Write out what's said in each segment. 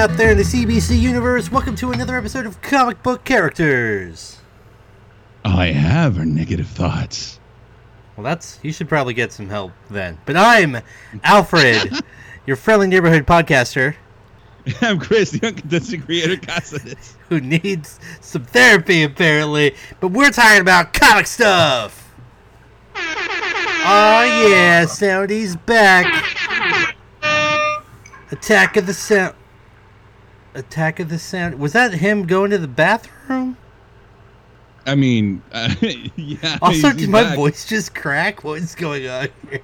out there in the CBC universe. Welcome to another episode of Comic Book Characters. I have negative thoughts. Well, that's you should probably get some help then. But I'm Alfred, your friendly neighborhood podcaster I'm Chris, the uncontested creator who needs some therapy apparently. But we're talking about comic stuff. Oh yeah, Soundy's back. Attack of the Sound. Attack of the Sound. Was that him going to the bathroom? I mean, uh, yeah. Also, did my back. voice just crack? What is going on here?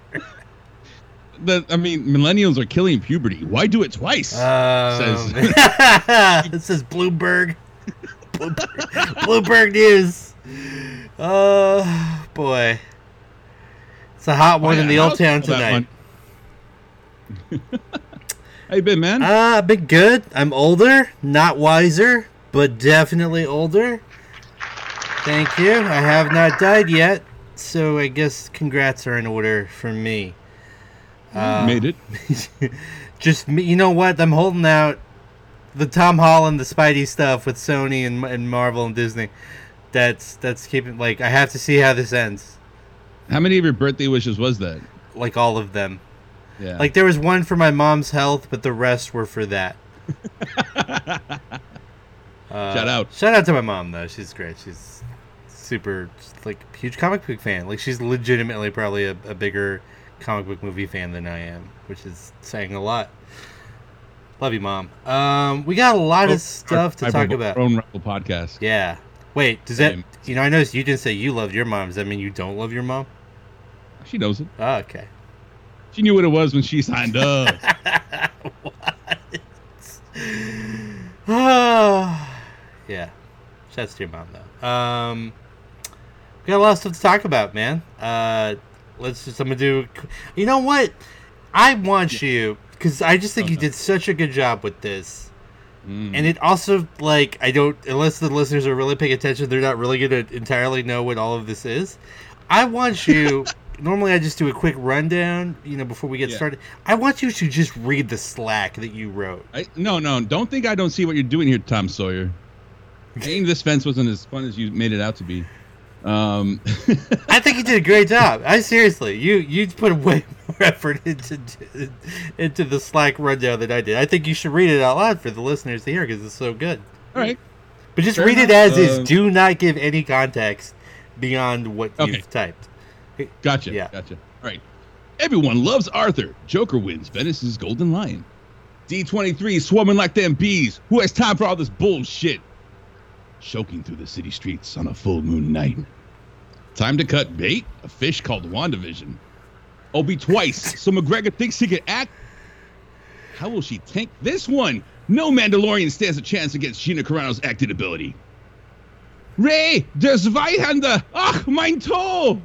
The, I mean, millennials are killing puberty. Why do it twice? Um, Says- it says Bloomberg. Bloomberg, Bloomberg News. Oh boy, it's a hot one Why- in the old town tonight. How you been, man? Uh, I've been good. I'm older, not wiser, but definitely older. Thank you. I have not died yet, so I guess congrats are in order from me. Uh, Made it. just you know what? I'm holding out the Tom Holland, the Spidey stuff with Sony and, and Marvel and Disney. That's that's keeping like I have to see how this ends. How many of your birthday wishes was that? Like all of them. Yeah. Like there was one for my mom's health, but the rest were for that. Uh, Shout out. Shout out to my mom though. She's great. She's super like huge comic book fan. Like she's legitimately probably a, a bigger comic book movie fan than I am, which is saying a lot. Love you, mom. Um, we got a lot of stuff to Our- talk our about. Own Rebel podcast. Yeah. Wait, does that you know? I noticed you didn't say you loved your mom. Does that mean you don't love your mom? She knows it. Oh, okay. She knew what it was when she signed up. Oh, yeah. Shouts to your mom though. Um, we got a lot of stuff to talk about, man. Uh, let's just. I'm gonna do. You know what? I want you because I just think you did such a good job with this. Mm. And it also like I don't unless the listeners are really paying attention, they're not really gonna entirely know what all of this is. I want you. normally, I just do a quick rundown, you know, before we get Yeah. started. I want you to just read the slack that you wrote. I, no, no, don't think I don't see what you're doing here, Tom Sawyer. Painting this fence wasn't as fun as you made it out to be. Um, I think you did a great job. I seriously, you you put way more effort into into the Slack rundown than I did. I think you should read it out loud for the listeners to hear because it's so good. all right. But just Fair read it enough. as is. Uh, Do not give any context beyond what Okay. you've typed. Gotcha. Yeah. Gotcha. All right. Everyone loves Arthur. Joker wins Venice's Golden Lion. D23 swarming like them bees. Who has time for all this bullshit? Choking through the city streets on a full moon night. Time to cut bait? A fish called WandaVision. Obi twice, so McGregor thinks he can act. How will she tank this one? No Mandalorian stands a chance against Gina Carano's acting ability. Ray, der Zweihänder! Ach, mein toe!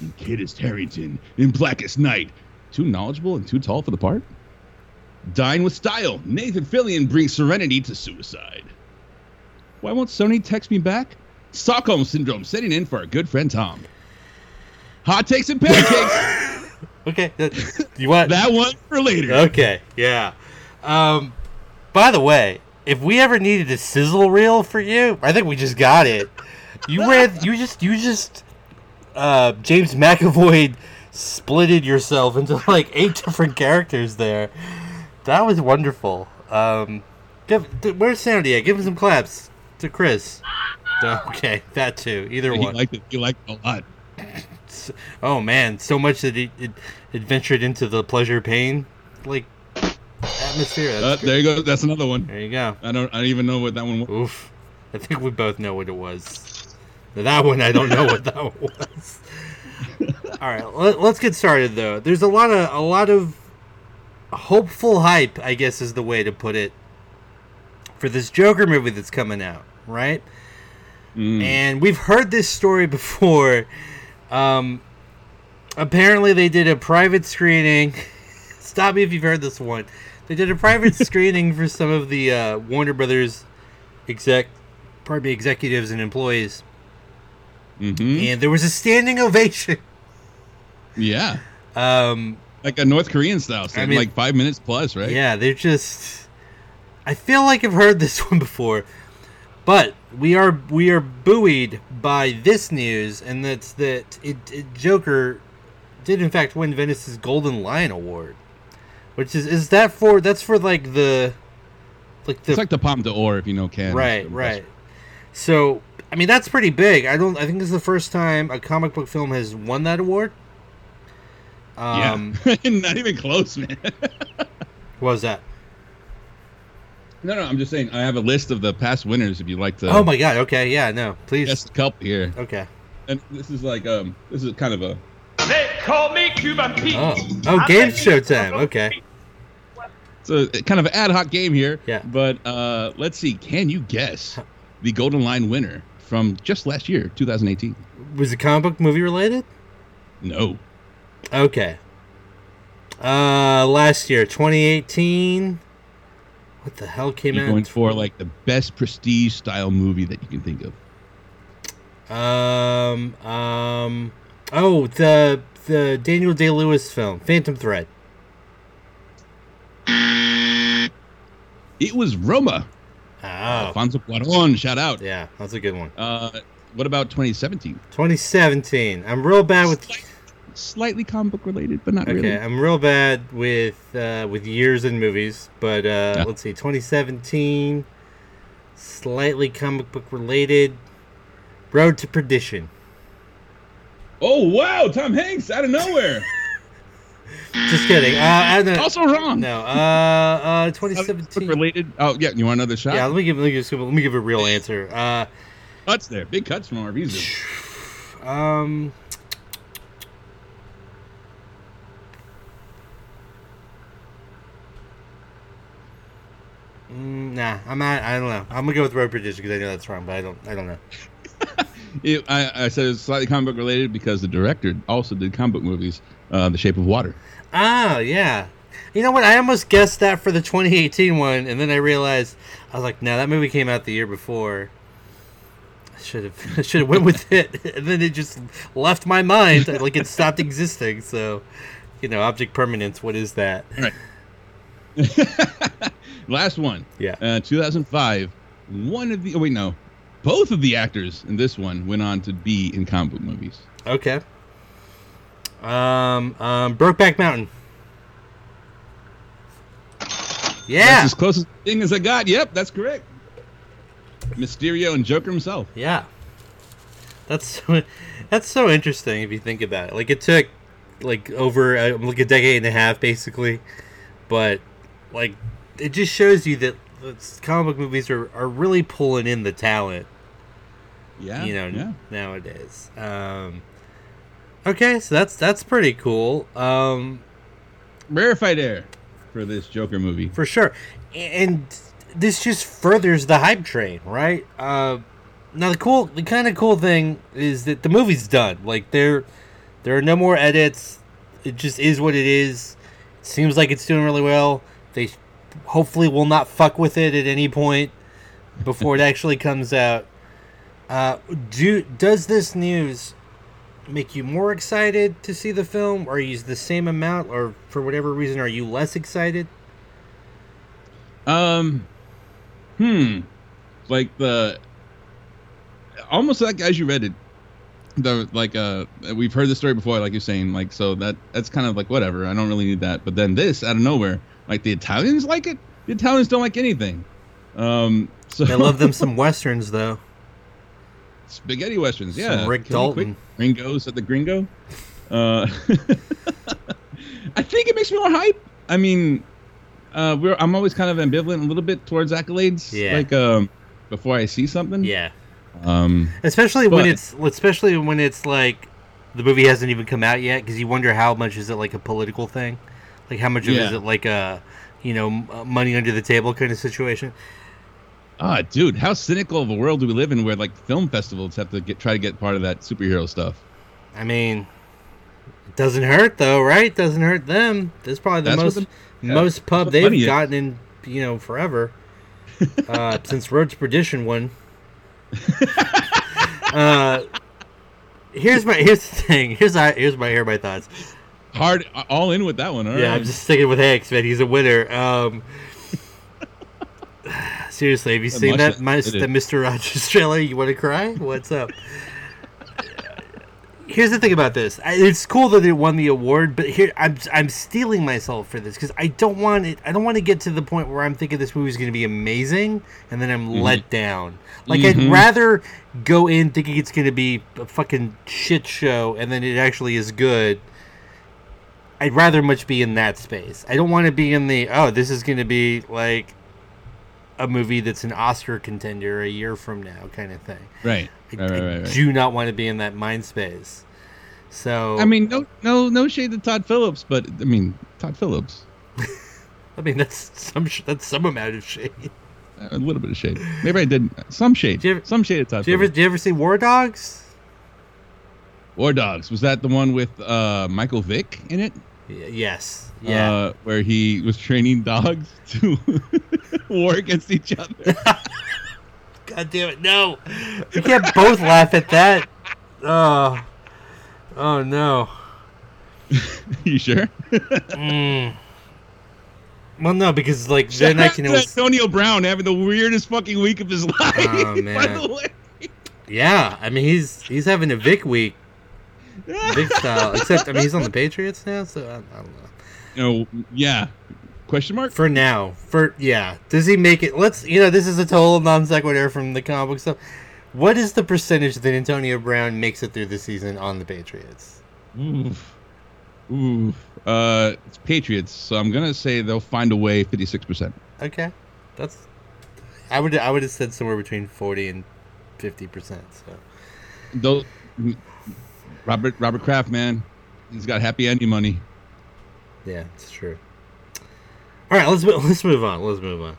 And Kidist Harrington in Blackest Night. Too knowledgeable and too tall for the part? Dine with style. Nathan Fillion brings serenity to suicide. Why won't Sony text me back? Stockholm Syndrome setting in for our good friend Tom. Hot takes and pancakes. Okay, that, you want that one for later. Okay, yeah. Um, by the way, if we ever needed a sizzle reel for you, I think we just got it. You read, you just, you just, uh, James McAvoy splitted yourself into like eight different characters there. That was wonderful. Um, give, where's Sandy at? Give him some claps to Chris. Okay, that too. Either He one. liked it. He liked it a lot. Oh man, so much that it, it, it ventured into the pleasure pain like atmosphere. Uh, there you go. That's another one. There you go. I don't. I don't even know what that one was. Oof. I think we both know what it was. That one, I don't know what that was. All right, let, let's get started though. There's a lot of a lot of hopeful hype, I guess is the way to put it, for this Joker movie that's coming out, right? Mm. And we've heard this story before. Um, apparently, they did a private screening. Stop me if you've heard this one. They did a private screening for some of the uh, Warner Brothers exec, probably executives and employees, Mhm. and there was a standing ovation. Yeah. Um, Like a North Korean style. So I mean- like five minutes plus, right? Yeah, they're just I feel like I've heard this one before, but we are we are buoyed by this news, and that's that it, it Joker did in fact win Venice's Golden Lion Award, which is is that for that's for like the like the It's like the Palme d'Or, if you know Cannes. right right. So I mean that's pretty big. I don't I think this is the first time a comic book film has won that award. Yeah, Um, not even close, man. what was that? no, no, I'm just saying. I have a list of the past winners. If you'd like to, Oh my god. Okay. Yeah. No. Please. guess a couple here. Okay. And this is like, um, this is kind of a They call me Cuban Pete. Oh. Oh, game show time. Okay. It's a kind of an ad hoc game here. Yeah. But uh, let's see. Can you guess the Golden Lion winner from just last year, 2018? Was the comic book movie related? No. Okay. Uh, last year, 2018. What the hell came You're out? going for like the best prestige style movie that you can think of. Um, um, oh, the the Daniel Day Lewis film, Phantom Thread. It was Roma. Oh, Alfonso Cuarón, shout out. yeah, that's a good one. Uh, what about 2017? 2017. I'm real bad with. Slight- slightly comic book related, but not Okay, really. Okay, I'm real bad with uh, with years and movies, but uh, Yeah. let's see, 2017, slightly comic book related. Road to Perdition. Oh wow, Tom Hanks out of nowhere. Just kidding. Uh, I don't, also wrong. no. Uh, uh, 2017. related. Oh yeah, you want another shot? Yeah, let me give let me give, let me give a real answer. Uh, Cuts there, big cuts from RVs. um, mm, nah, I'm not. I don't know. I'm gonna go with Road Perdition because I know that's wrong, but I don't. I don't know. It, I, I said it's slightly comic book related because the director also did comic book movies, uh, The Shape of Water. Oh yeah. You know what? I almost guessed that for the 2018 one, and then I realized I was like, no, that movie came out the year before. I should have I should have went with it, and then it just left my mind, like it stopped existing. So, you know, object permanence. What is that? Right. Last one. Yeah. Uh, 2005. One of the. Oh wait, no. Both of the actors in this one went on to be in comic book movies. Okay. Um, um, Brokeback Mountain. Yeah. That's as close thing as I got. Yep, that's correct. Mysterio and Joker himself. Yeah. That's that's so interesting if you think about it. Like it took like over uh, like a decade and a half basically, but like it just shows you that comic book movies are, are really pulling in the talent, Yeah. you know, Yeah. nowadays. Um Okay, so that's that's pretty cool. Um Rarefied air for this Joker movie. for sure. And this just furthers the hype train, right? Uh, now the cool, the kind of cool thing is that the movie's done. Like there, there are no more edits. It just is what it is. It seems like it's doing really well. They hopefully will not fuck with it at any point before it actually comes out. Uh, do does this news make you more excited to see the film, or are you the same amount, or for whatever reason, are you less excited? Um, hmm, like the almost like as you read it, the like uh we've heard the story before, like you're saying, like so that that's kind of like whatever. I don't really need that. But then this out of nowhere, like the Italians like it. The Italians don't like anything. Um, so I love them some westerns though. spaghetti westerns. Yeah, Some Rick Quick, Dalton. Ringo's at the Gringo. Uh, I think it makes me more hype. I mean, uh, we're I'm always kind of ambivalent a little bit towards accolades. Yeah. Like um, before I see something. Yeah, Um, especially when it's especially when it's like the movie hasn't even come out yet because you wonder how much is it like a political thing, like how much of it is Yeah. it like a you know money under the table kind of situation. Ah, dude, how cynical of a world do we live in where like film festivals have to get try to get part of that superhero stuff? I mean, it doesn't hurt though, right? Doesn't hurt them. This is probably the That's most the- yeah, most pub they've gotten in you know forever uh, since Road to Perdition won. uh, here's my here's the thing. Here's I here's my here my thoughts. Hard, all in with that one. All yeah, right. I'm just sticking with Hanks, man. He's a winner. Um, Seriously, have you seen that, that- my, it the. Mister Rogers trailer? You want to cry? What's up? Here's the thing about this. It's cool that it won the award, but here I'm I'm stealing myself for this because I don't want it. I don't want to get to the point where I'm thinking this movie's going to be amazing and then I'm Mm-hmm. let down. Like I'd rather go in thinking it's going to be a fucking shit show and then it actually is good. I'd rather much be in that space. I don't want to be in the oh, this is going to be like a movie that's an Oscar contender a year from now kind of thing. Right. I, Right, right, I right, right. do not want to be in that mind space. So I mean, no, no, no shade to Todd Phillips, but I mean, Todd Phillips, I mean that's some that's some amount of shade. a little bit of shade. Maybe I did some shade, Do you ever- some shade of Todd Do you ever Phillips. do you ever see War Dogs? War Dogs was that the one with uh, Michael Vick in it? Y- yes. Yeah. Uh, where he was training dogs to war against each other. God damn it! No, we can't both laugh at that. Oh, oh no. you sure? Mm. Well, no, because like then I can. Shout out to Antonio Brown having the weirdest fucking week of his life. Oh, By man. the way. Yeah, I mean he's he's having a Vick week, Vick style. Except I mean he's on the Patriots now, so I, I don't know. Know, yeah. Question mark? For now, for yeah, does he make it? Let's you know this is a total non sequitur from the comic book stuff. What is the percentage that Antonio Brown makes it through the season on the Patriots? Oof. Oof. Uh, it's Patriots, so I'm gonna say they'll find a way. Fifty-six percent. Okay, that's I would I would have said somewhere between forty and fifty percent. So Though Robert Robert Kraft, man, he's got happy ending money. yeah, it's true. All right, let's let's move on. Let's move on.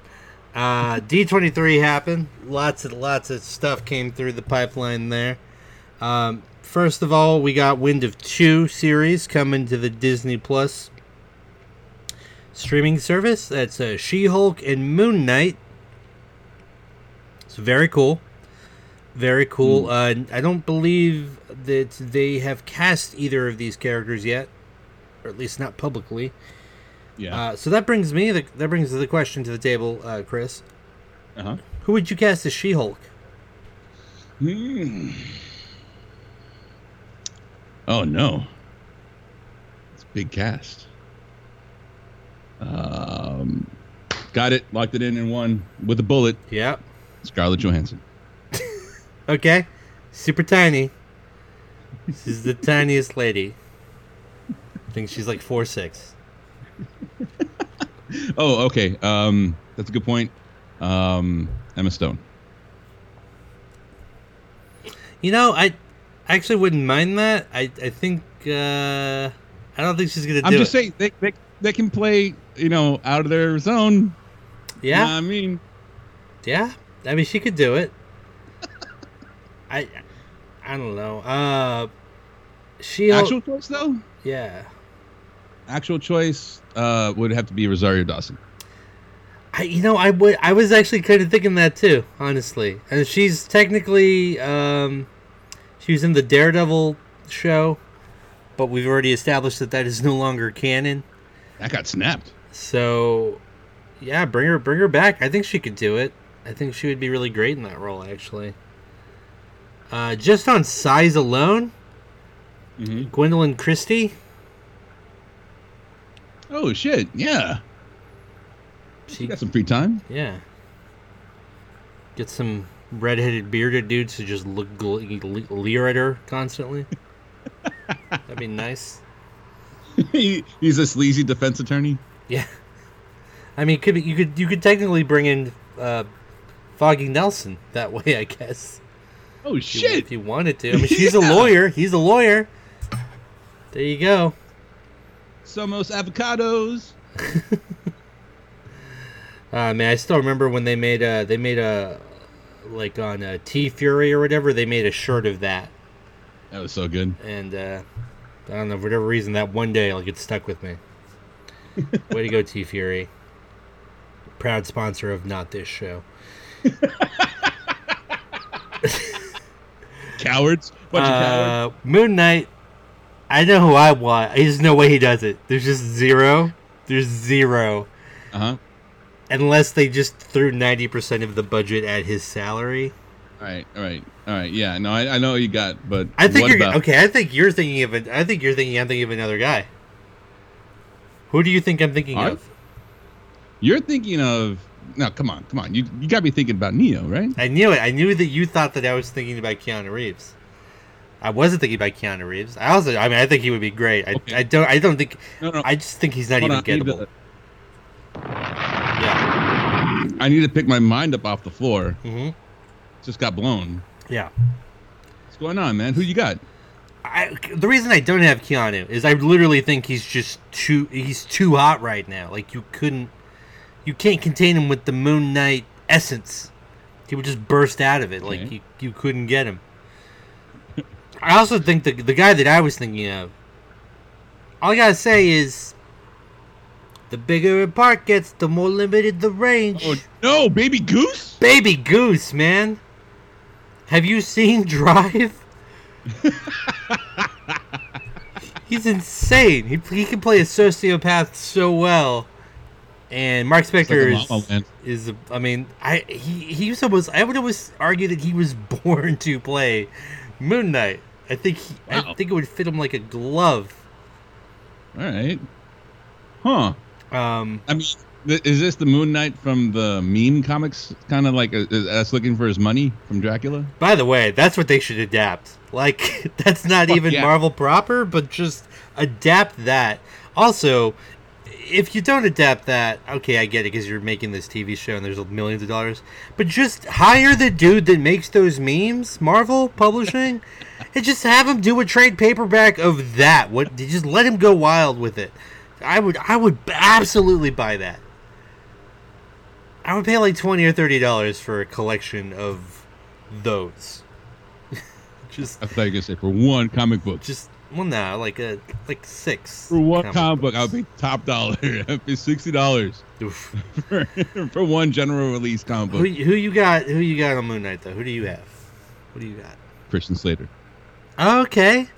Uh, D twenty three happened. Lots of lots of stuff came through the pipeline there. Um, first of all, we got Wind of Two series coming to the Disney Plus streaming service. That's uh, She Hulk and Moon Knight. It's very cool. Very cool. Uh, I don't believe that they have cast either of these characters yet, or at least not publicly. Yeah. Uh, so that brings me the, that brings the question to the table, uh, Chris. Uh huh. Who would you cast as She-Hulk? Hmm. Oh no. It's a big cast. Um, got it. Locked it in in one with a bullet. Yeah. Scarlett Johansson. Okay. Super tiny. She's the tiniest lady. I think she's like four six. Oh, okay. Um, that's a good point. Um, Emma Stone. You know, I I actually wouldn't mind that. I I think uh, I don't think she's gonna do I'm just it. saying they, they they can play you know out of their zone. You know yeah, I mean, yeah. I mean, she could do it. I I don't know. Uh, she actual choice though. yeah. Actual choice uh, would have to be Rosario Dawson. I, you know, I would. I was actually kind of thinking that too, honestly. And she's technically, um, she was in the Daredevil show, but we've already established that that is no longer canon. That got snapped. So, yeah, bring her, bring her back. I think she could do it. I think she would be really great in that role, actually. Uh, just on size alone, Mm-hmm. Gwendoline Christie. Oh shit! Yeah, She got some free time. Yeah. Get some redheaded bearded dudes to just look leer at her constantly. That'd be nice. He- He's a sleazy defense attorney. Yeah. I mean, could be, you could you could technically bring in uh, Foggy Nelson that way, I guess. Oh If shit! If you wanted to. I mean, she's a lawyer. He's a lawyer. There you go. Somos avocados. Uh, man, I still remember when they made a they made a like on uh, TeeFury or whatever. They made a shirt of that. That was so good. and uh, I don't know for whatever reason that one day like it stuck with me. Way to go, TeeFury! Proud sponsor of not this show. Cowards. Bunch of cowards. Uh, Moon Knight. I know who I want. There's no way he does it. There's just zero. There's zero. Uh huh. unless they just threw ninety percent of the budget at his salary. All right, all right, all right. Yeah, no, I, I know what you got, but I think you're about, okay. I think you're thinking of it. I think you're thinking. I'm thinking of another guy. Who do you think I'm thinking Are- of? You're thinking of no, come on, come on. You you gotta be thinking about Neo, right? I knew it. I knew that you thought that I was thinking about Keanu Reeves. I wasn't thinking about Keanu Reeves. I also, I mean, I think he would be great. I, Okay. I don't, I don't think. No, no. I just think he's not Hold even on, I gettable. to- Yeah. I need to pick my mind up off the floor. hmm Just got blown. Yeah. What's going on, man? Who you got? I, the reason I don't have Keanu is I literally think he's just too he's too hot right now. Like you couldn't you can't contain him with the Moon Knight essence. He would just burst out of it. Like you, you couldn't get him. I also think the the guy that I was thinking of all I gotta say is the bigger a park gets, the more limited the range. Oh no, baby goose. Baby Goose, man. Have you seen Drive? He's insane. He, he can play a sociopath so well. And Mark It's like Spector is, La La Land. is I mean, I he he was almost I would always argue that he was born to play Moon Knight. I think he, I think it would fit him like a glove. All right. Huh. Um, I mean, th- is this the Moon Knight from the meme comics? Kind of like us looking for his money from Dracula. By the way, that's what they should adapt. Like that's not Fuck even yeah. Marvel proper, but just adapt that. Also, if you don't adapt that, okay, I get it because you're making this TV show and there's millions of dollars. But just hire the dude that makes those memes, Marvel Publishing, and just have him do a trade paperback of that. What? Just let him go wild with it. I would, I would absolutely buy that. I would pay like twenty or thirty dollars for a collection of those. just, I thought you were gonna say for one comic book. just well, nah, like a like six. For one comic comic book. I would pay top dollar. I'd pay sixty dollars for, for one general release comic Who, book. who you got? Who you got on Moon Knight though? Who do you have? What do you got? Christian Slater. Okay.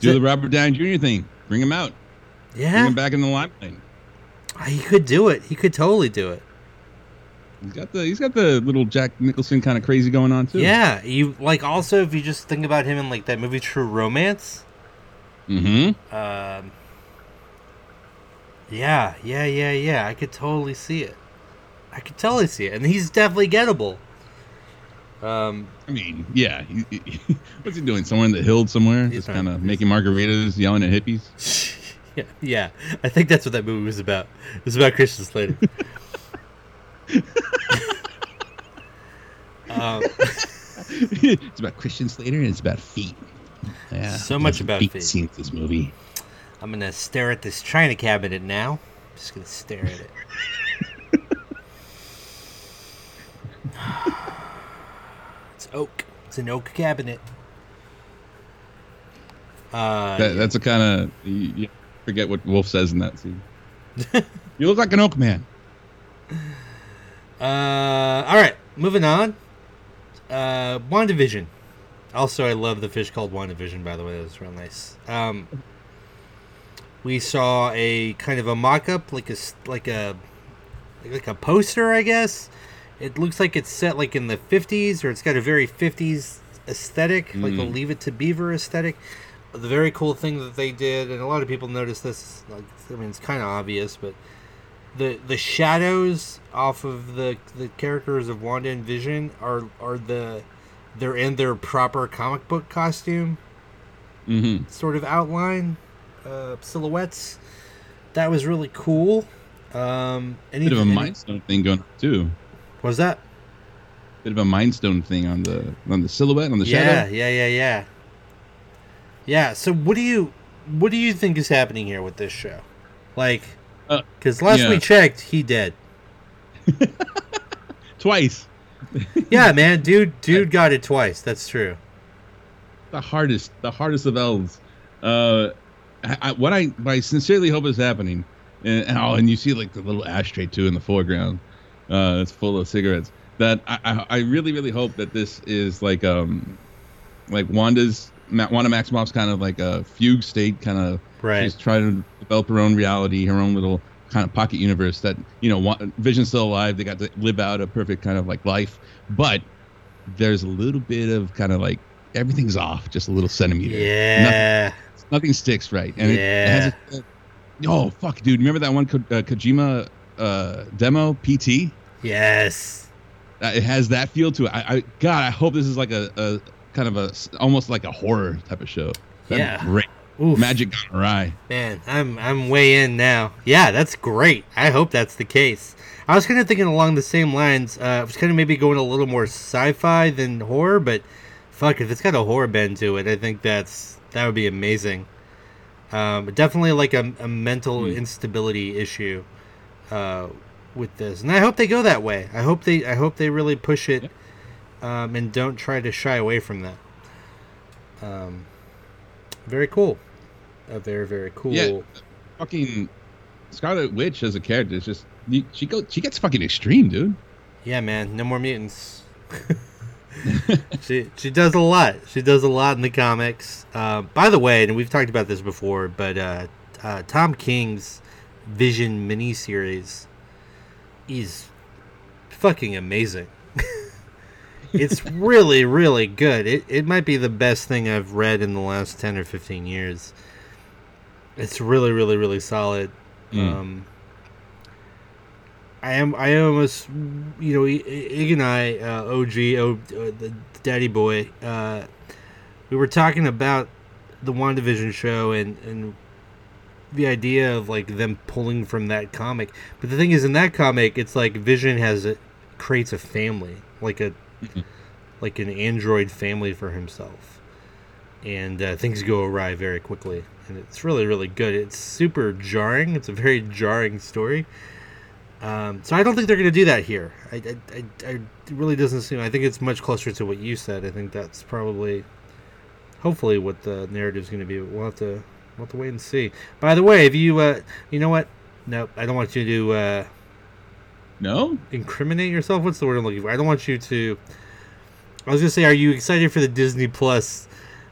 Do So- the Robert Downey Jr. thing. Bring him out. Yeah. Bring him back in the limelight. Ah, he could do it. He could totally do it. He's got the he's got the little Jack Nicholson kind of crazy going on too. Yeah, you like also if you just think about him in like that movie True Romance. Mm-hmm. Um, yeah, yeah, yeah, yeah. I could totally see it. I could totally see it, and he's definitely gettable. Um, I mean, yeah. he- he- what's he doing? Somewhere in the hills somewhere? Just kind of making margaritas, yelling at hippies. yeah, yeah. I think that's what that movie was about. It was about Christian Slater. um, it's about Christian Slater and it's about feet. Yeah. So much about feet this movie. I'm gonna stare at this china cabinet now. I'm just gonna stare at it. it's oak. It's an oak cabinet. Uh, That, that's a kind of you, you forget what Wolf says in that scene. you look like an oak man. Uh, all right, moving on. Uh, WandaVision. Also, I love the fish called WandaVision. By the way, that was real nice. Um, we saw a kind of a mock-up, like a like a like a poster, I guess. It looks like it's set like in the '50s, or it's got a very '50s aesthetic, like a Mm. Leave It to Beaver aesthetic. The very cool thing that they did, and a lot of people noticed this. Like, I mean, it's kind of obvious, but the the shadows off of the the characters of Wanda and Vision are are the they're in their proper comic book costume Mm-hmm. sort of outline uh, silhouettes. That was really cool. Um, any, Bit of a any- Mind Stone thing going on too. Was that? Bit of a Mind Stone thing on the on the silhouette on the Yeah, shadow. yeah, yeah, yeah. Yeah. Yeah. So what do you what do you think is happening here with this show? Like, because last yeah. we checked, he dead. Twice. Yeah, man, dude, dude got it twice. That's true. the hardest, the hardest of elves. Uh, I, I, what I, what I sincerely hope is happening, and, and, oh, and you see like the little ashtray too in the foreground. Uh, it's full of cigarettes. That I, I, I really, really hope that this is like um, like Wanda's Ma- Wanda Maximoff's kind of like a fugue state, kind of Right. she's trying to develop her own reality, her own little kind of pocket universe that you know Vision's still alive. They got to live out a perfect kind of like life, but there's a little bit of kind of like everything's off, just a little centimeter. Yeah. Nothing, nothing sticks right, and it, it has a, oh fuck, dude! Remember that one Ko- uh, Kojima uh, demo PT? Yes. Uh, it has that feel to it. I, I God, I hope this is like a, a kind of a almost like a horror type of show. That'd Yeah. be great. Oof. Magic gone awry. Man, I'm I'm way in now. Yeah, that's great. I hope that's the case. I was kind of thinking along the same lines. Uh, I was kind of maybe going a little more sci-fi than horror, but fuck, if it's got a horror bend to it, I think that's that would be amazing. Um, definitely like a, a mental Hmm. instability issue uh, with this, and I hope they go that way. I hope they I hope they really push it um, and don't try to shy away from that. Um, very cool. Uh, very very cool. Yeah. Fucking Scarlet Witch as a character is just she go she gets fucking extreme, dude. Yeah, man, no more mutants. she she does a lot. She does a lot in the comics. Uh, by the way, and we've talked about this before, but uh, uh, Tom King's Vision miniseries is fucking amazing. it's really really good. It it might be the best thing I've read in the last ten or fifteen years. It's really really really solid. Mm. Um, I am. I almost, you know, Ig and I, uh, OG, o, uh, the Daddy Boy. Uh, we were talking about the WandaVision show and and the idea of like them pulling from that comic. But the thing is, in that comic, it's like Vision has a, creates a family, like a Like an android family for himself, and uh, things go awry very quickly. And it's really really good. It's super jarring. It's a very jarring story. Um, so I don't think they're going to do that here. I, I, I, I really doesn't seem. I think it's much closer to what you said. I think that's probably, hopefully, what the narrative's going to be. We'll have to, we'll have to wait and see. By the way, if you, uh, you know what? Nope. I don't want you to uh, No? incriminate yourself. What's the word I'm looking for? I don't want you to. I was going to say, are you excited for the Disney Plus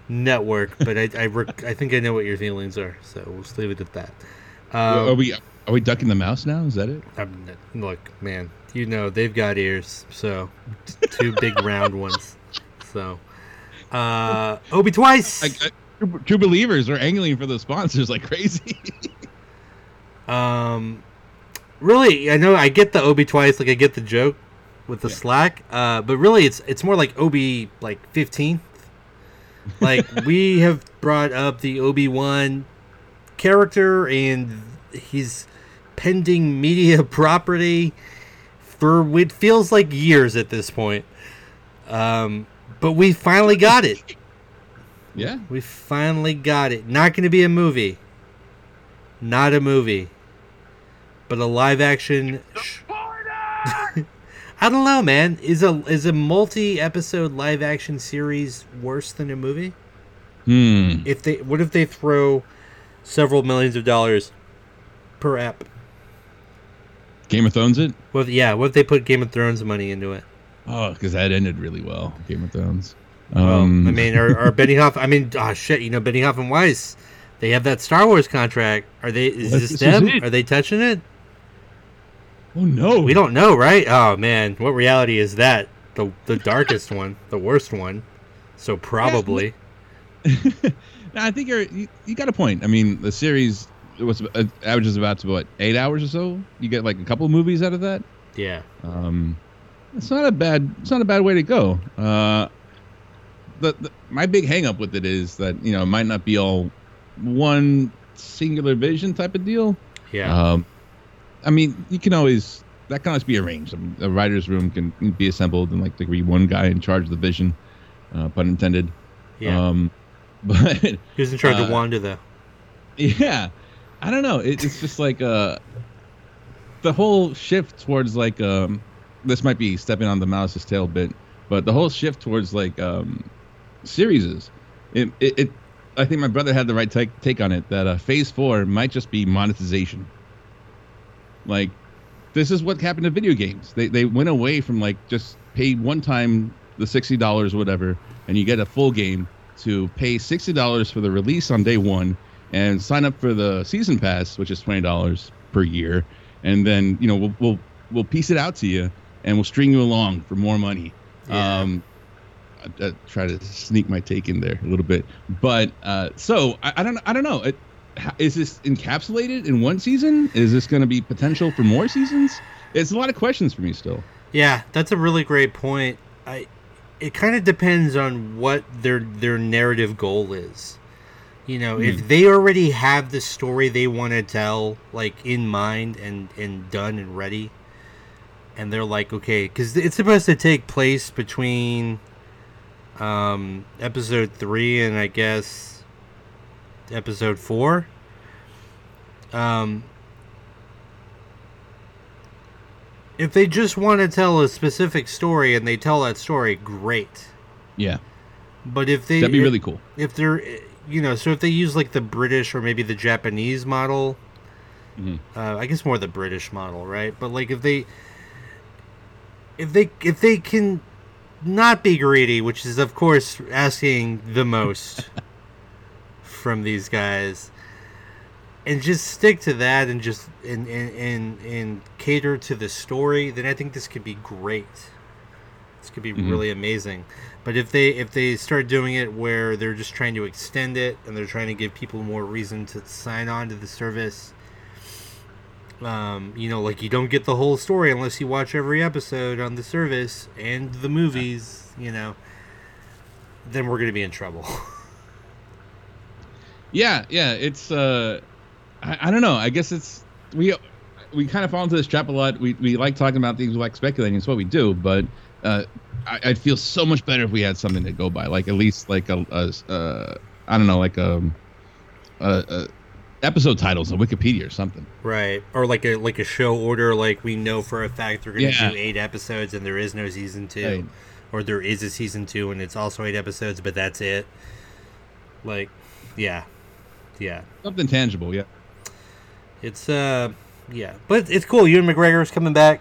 network? But I, I, rec- I think I know what your feelings are. So we'll just leave it at that. Um, are we are we ducking the mouse now? Is that it? I'm, look, man, you know they've got ears, so two big round ones. So, uh, Obi twice. Like uh, true, true believers are angling for the sponsors like crazy. Um, really, I know I get the Obi twice. Like I get the joke with the Yeah. slack. Uh, but really, it's it's more like Obi like fifteen. Like we have brought up the Obi Wan character and his pending media property for what feels like years at this point. Um, but we finally got it. yeah. We finally got it. Not going to be a movie. Not a movie. But a live action. Sh- I don't know, man. Is a is a multi episode live action series worse than a movie? Hmm. If they what if they throw several millions of dollars per ep? Game of Thrones it? What if, yeah, what if they put Game of Thrones money into it? Oh, because that ended really well. Game of Thrones. Well, Um, I mean, are, are Benioff? I mean, oh shit, you know Benioff and Weiss. They have that Star Wars contract. Are they? Is this this them? it. Are they touching it? Oh no, We don't know, right? Oh man, what reality is that? The the darkest one, the worst one. So probably. No, I think you're you, you got a point. I mean, the series was uh, averages about to what eight hours or so. You get like a couple movies out of that. Yeah. Um, it's not a bad. It's not a bad way to go. Uh, the, the my big hang up with it is that you know it might not be all one singular vision type of deal. Yeah. Um, I mean, you can always that can always be arranged. I mean, a writer's room can be assembled, and like there be one guy in charge of the vision, uh, pun intended. yeah. Um, but Who's in charge of uh, Wanda though? yeah, I don't know. It, it's just like uh, the whole shift towards like um, this might be stepping on the mouse's tail a bit, but the whole shift towards like um, series is it, it, it. I think my brother had the right take take on it that uh, Phase Four might just be monetization. Like, this is what happened to video games. They they went away from like just pay one time the sixty dollars whatever, and you get a full game to pay sixty dollars for the release on day one and sign up for the season pass, which is twenty dollars, per year, and then you know we'll we'll we'll piece it out to you, and we'll string you along for more money. Yeah. Um, I, I try to sneak my take in there a little bit, but uh, so I, I don't I don't know. It, is this encapsulated in one season? Is this going to be potential for more seasons? It's a lot of questions for me still. Yeah, that's a really great point. I it kind of depends on what their their narrative goal is. You know, if they already have the story they want to tell like in mind and and done and ready and they're like, okay, cuz it's supposed to take place between um episode 3 and I guess episode 4. Um if they just want to tell a specific story and they tell that story, great. Yeah, But if they that'd be if, really cool. if they're you know, so if they use like the British or maybe the Japanese model, Mhm. uh, I guess more the British model, right? But like if they if they if they can not be greedy, which is of course asking the most from these guys, and just stick to that and just and and, and and cater to the story, then I think this could be great. This could be Mhm. really amazing. But if they if they start doing it where they're just trying to extend it and they're trying to give people more reason to sign on to the service, um, you know, like you don't get the whole story unless you watch every episode on the service and the movies, you know, then we're gonna be in trouble. Yeah, yeah. It's uh, I, I don't know. I guess it's we we kind of fall into this trap a lot. We we like talking about things, we like speculating. It's what we do. But uh, I, I'd feel so much better if we had something to go by, like at least like a, a uh, I don't know, like um, a, a episode titles on Wikipedia or something. Right, or like a like a show order, like we know for a fact they're going to Yeah. do eight episodes and there is no season two, Right. or there is a season two and it's also eight episodes, but that's it. Like, yeah, yeah, Something tangible. Yeah. it's uh, yeah, but it's cool. Ewan McGregor's coming back.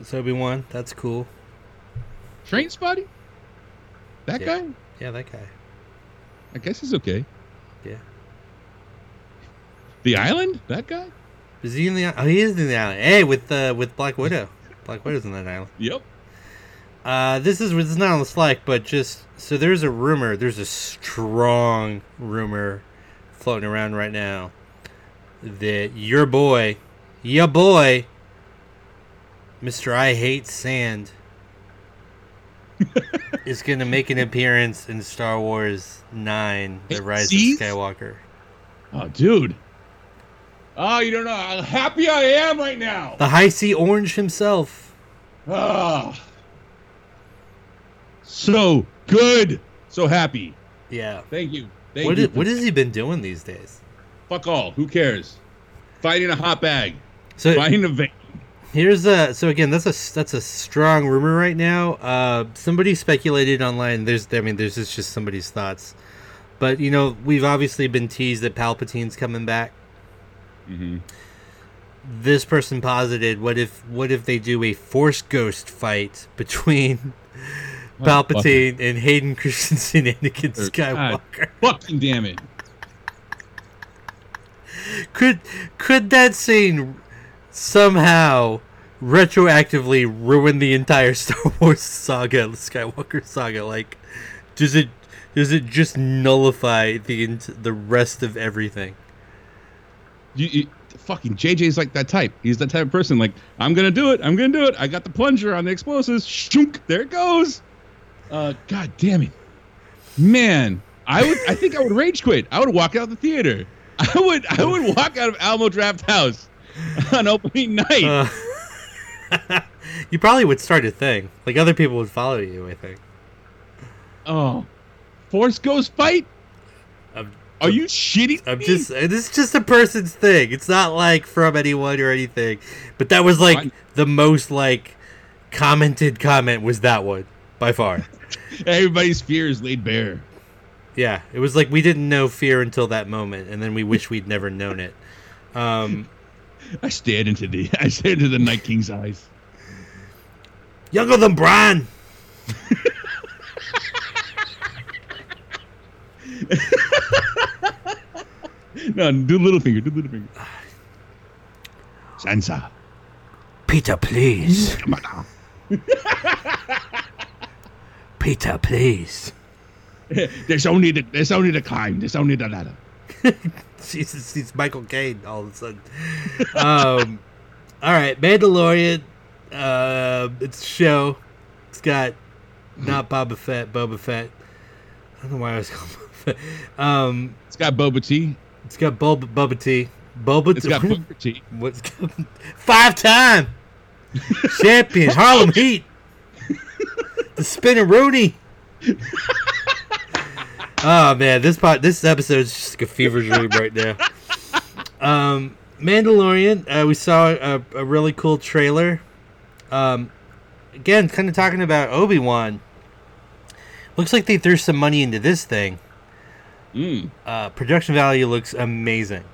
It's Obi Wan. That's cool. Train Spotty. That Yeah. guy. Yeah, that guy. I guess he's okay. Yeah, The Island. That guy. is he in the? Oh, he is in the island. Hey, with uh, with Black Widow. Black Widow's in that island. Yep. Uh, this is this is not on the Slack, but just so there's a rumor. There's a strong rumor floating around right now that your boy, your boy, Mister I Hate Sand, is going to make an appearance in Star Wars Nine: The Rise of Skywalker. Oh, dude. Oh, you don't know how happy I am right now. The High Sea Orange himself. Ah. So good. So happy. Yeah. Thank you. Thank What you. is, what has he been doing these days? Fuck all. Who cares? Fighting a hot bag. So Fighting a vein. Here's a so again that's a that's a strong rumor right now. Uh, somebody speculated online. There's I mean there's just just somebody's thoughts, but you know we've obviously been teased that Palpatine's coming back. Mm-hmm. This person posited what if what if they do a Force Ghost fight between Palpatine and Hayden Christensen, Anakin God. Skywalker? Fucking damn it. Could could that scene somehow retroactively ruin the entire Star Wars saga, the Skywalker saga? Like, does it does it just nullify the the rest of everything? You, you, fucking JJ's like that type. He's that type of person. Like, I'm gonna do it. I'm gonna do it. I got the plunger on the explosives. Shunk. There it goes. Uh, God damn it, man. I would. I think I would rage quit. I would walk out of the theater. I would. I would walk out of Alamo Drafthouse on opening night. Uh, you probably would start a thing. Like other people would follow you. I think. oh, Force Ghost fight. I'm, Are you shitting? I'm me? just. This is just a person's thing. It's not like from anyone or anything. But that was like Fine. the most like commented comment was that one by far. Everybody's fear is laid bare. Yeah, it was like we didn't know fear until that moment, and then we wish we'd never known it. Um, I stared into the. I stared into the Night King's eyes. younger than Brian. No, do little finger. Do little finger. Sansa. Peter, please. Come on. Peter, please. There's only the there's only the climb. There's only the ladder. Jesus, he's Michael Caine all of a sudden. um, all right, Mandalorian. Uh, it's a show. It's got not Boba Fett, Boba Fett. I don't know why I was calling Boba Fett. Um, It's got Boba Tea. it's got Boba, Boba Tea. Boba It's got Booker T. What's five time champion Harlem Heat. The Spinaroonie. oh man, this part, this episode is just like a fever dream right now. Um, Mandalorian. Uh, we saw a, a really cool trailer. Um, again, kind of talking about Obi Wan. Looks like they threw some money into this thing. Mm. Uh, production value looks amazing.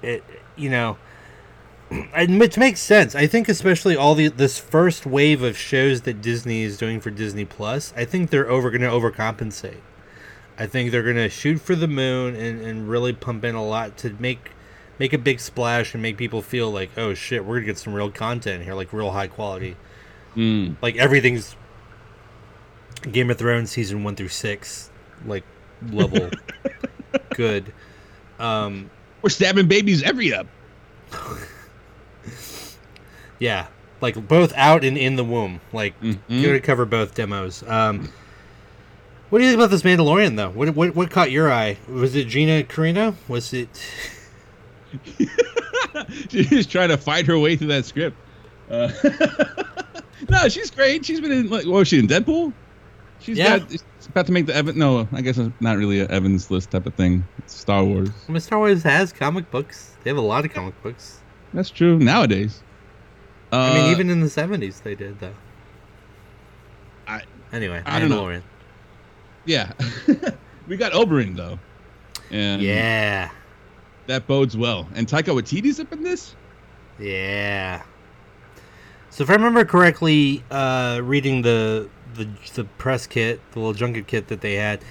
It, you know, which makes sense. I think especially all the this first wave of shows that Disney is doing for Disney Plus, I think they're over going to overcompensate. I think they're going to shoot for the moon and, and really pump in a lot to make make a big splash and make people feel like, oh shit, we're gonna get some real content here, like real high quality. Mm. Like everything's Game of Thrones season one through six, like level good. Um, We're stabbing babies every up. yeah, like both out and in the womb. Like Mhm. gonna cover both demos. Um, what do you think about this Mandalorian though? What what, what caught your eye? Was it Gina Carano? Was it? she's trying to fight her way through that script. Uh, no, she's great. She's been in like, what was she in Deadpool? She's Yeah. got, she's about to make the Evan. No, I guess it's not really an Evans list type of thing. It's Star Wars. I mean, Star Wars has comic books. They have a lot of comic books. That's true nowadays. Uh, I mean, even in the seventies, they did though. I- anyway, I don't know. Yeah, we got Oberyn though, and Yeah, that bodes well. And Taika Waititi's up in this. yeah. So if I remember correctly, uh, reading the the the press kit, the little junket kit that they had,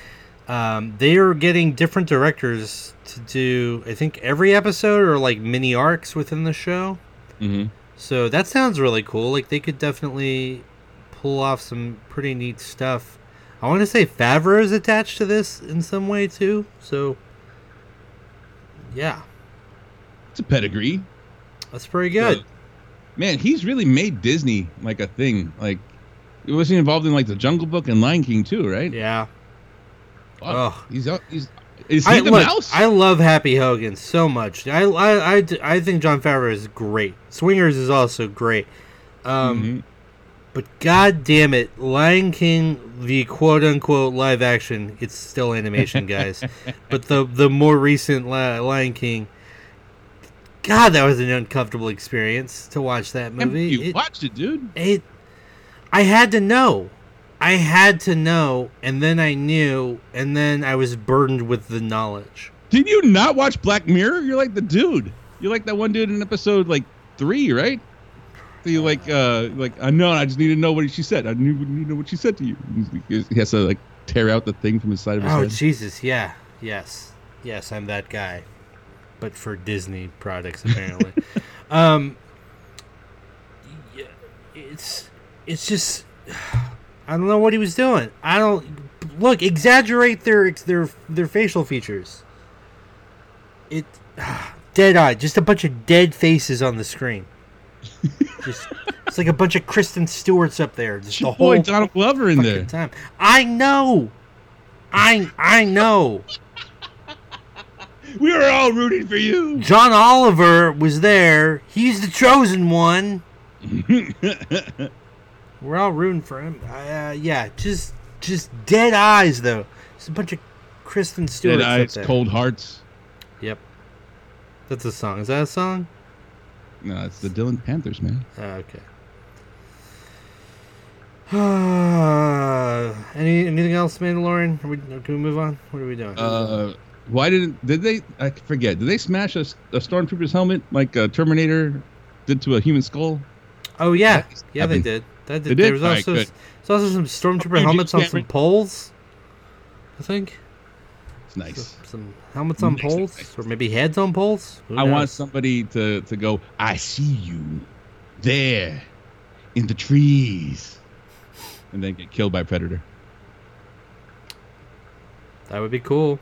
um, they are getting different directors to do. I think every episode or like mini arcs within the show. Mm-hmm. So that sounds really cool. Like they could definitely pull off some pretty neat stuff. I want to say Favreau is attached to this in some way too. So yeah, It's a pedigree. that's pretty good. So, man, he's really made Disney like a thing. Like, he was he involved in like the Jungle Book and Lion King too, right? yeah. Ugh. He's. He's is he I, the look, mouse? I love Happy Hogan so much. I, I, I, I think Jon Favreau is great. Swingers is also great. Um, Mhm. But god damn it, Lion King, the quote unquote live action, it's still animation, guys. but the the more recent Lion King, God, that was an uncomfortable experience to watch that movie. You It, watched it, dude. it, I had to know. I had to know, and then I knew, and then I was burdened with the knowledge. Did you not watch Black Mirror? You're like the dude. You're like that one dude in episode like three, right? So you like, uh, like I know. I just need to know what she said. I need, need to know what she said to you. He has to like tear out the thing from the side of his Oh head. Jesus, yeah, yes, yes, I'm that guy, but for Disney products apparently. um, yeah, it's it's just I don't know what he was doing. I don't look exaggerate their their their facial features. It dead eye, just a bunch of dead faces on the screen. just it's like a bunch of Kristen Stewart's up there. Just the whole boy Donald Glover in there. time. I know. I I know. We were all rooting for you. John Oliver was there. He's the chosen one. We're all rooting for him. Uh, yeah, just just dead eyes though. It's a bunch of Kristen Stewart. Dead eyes, cold hearts. Yep. That's a song. Is that a song? No, it's the Dylan Panthers, man. Oh, okay. Any anything else, Mandalorian? Are we, can we move on? What are we doing? Uh, why didn't did they? I forget. Did they smash a, a stormtrooper's helmet like a Terminator did to a human skull? oh yeah, that yeah, they did. That They did. There was also good. there's also some stormtrooper you, helmets on some poles. I think. It's nice. Some helmets on Nice, poles, nice. or maybe heads on poles. I want somebody to to go. I see you there in the trees, and then get killed by predator. that would be cool.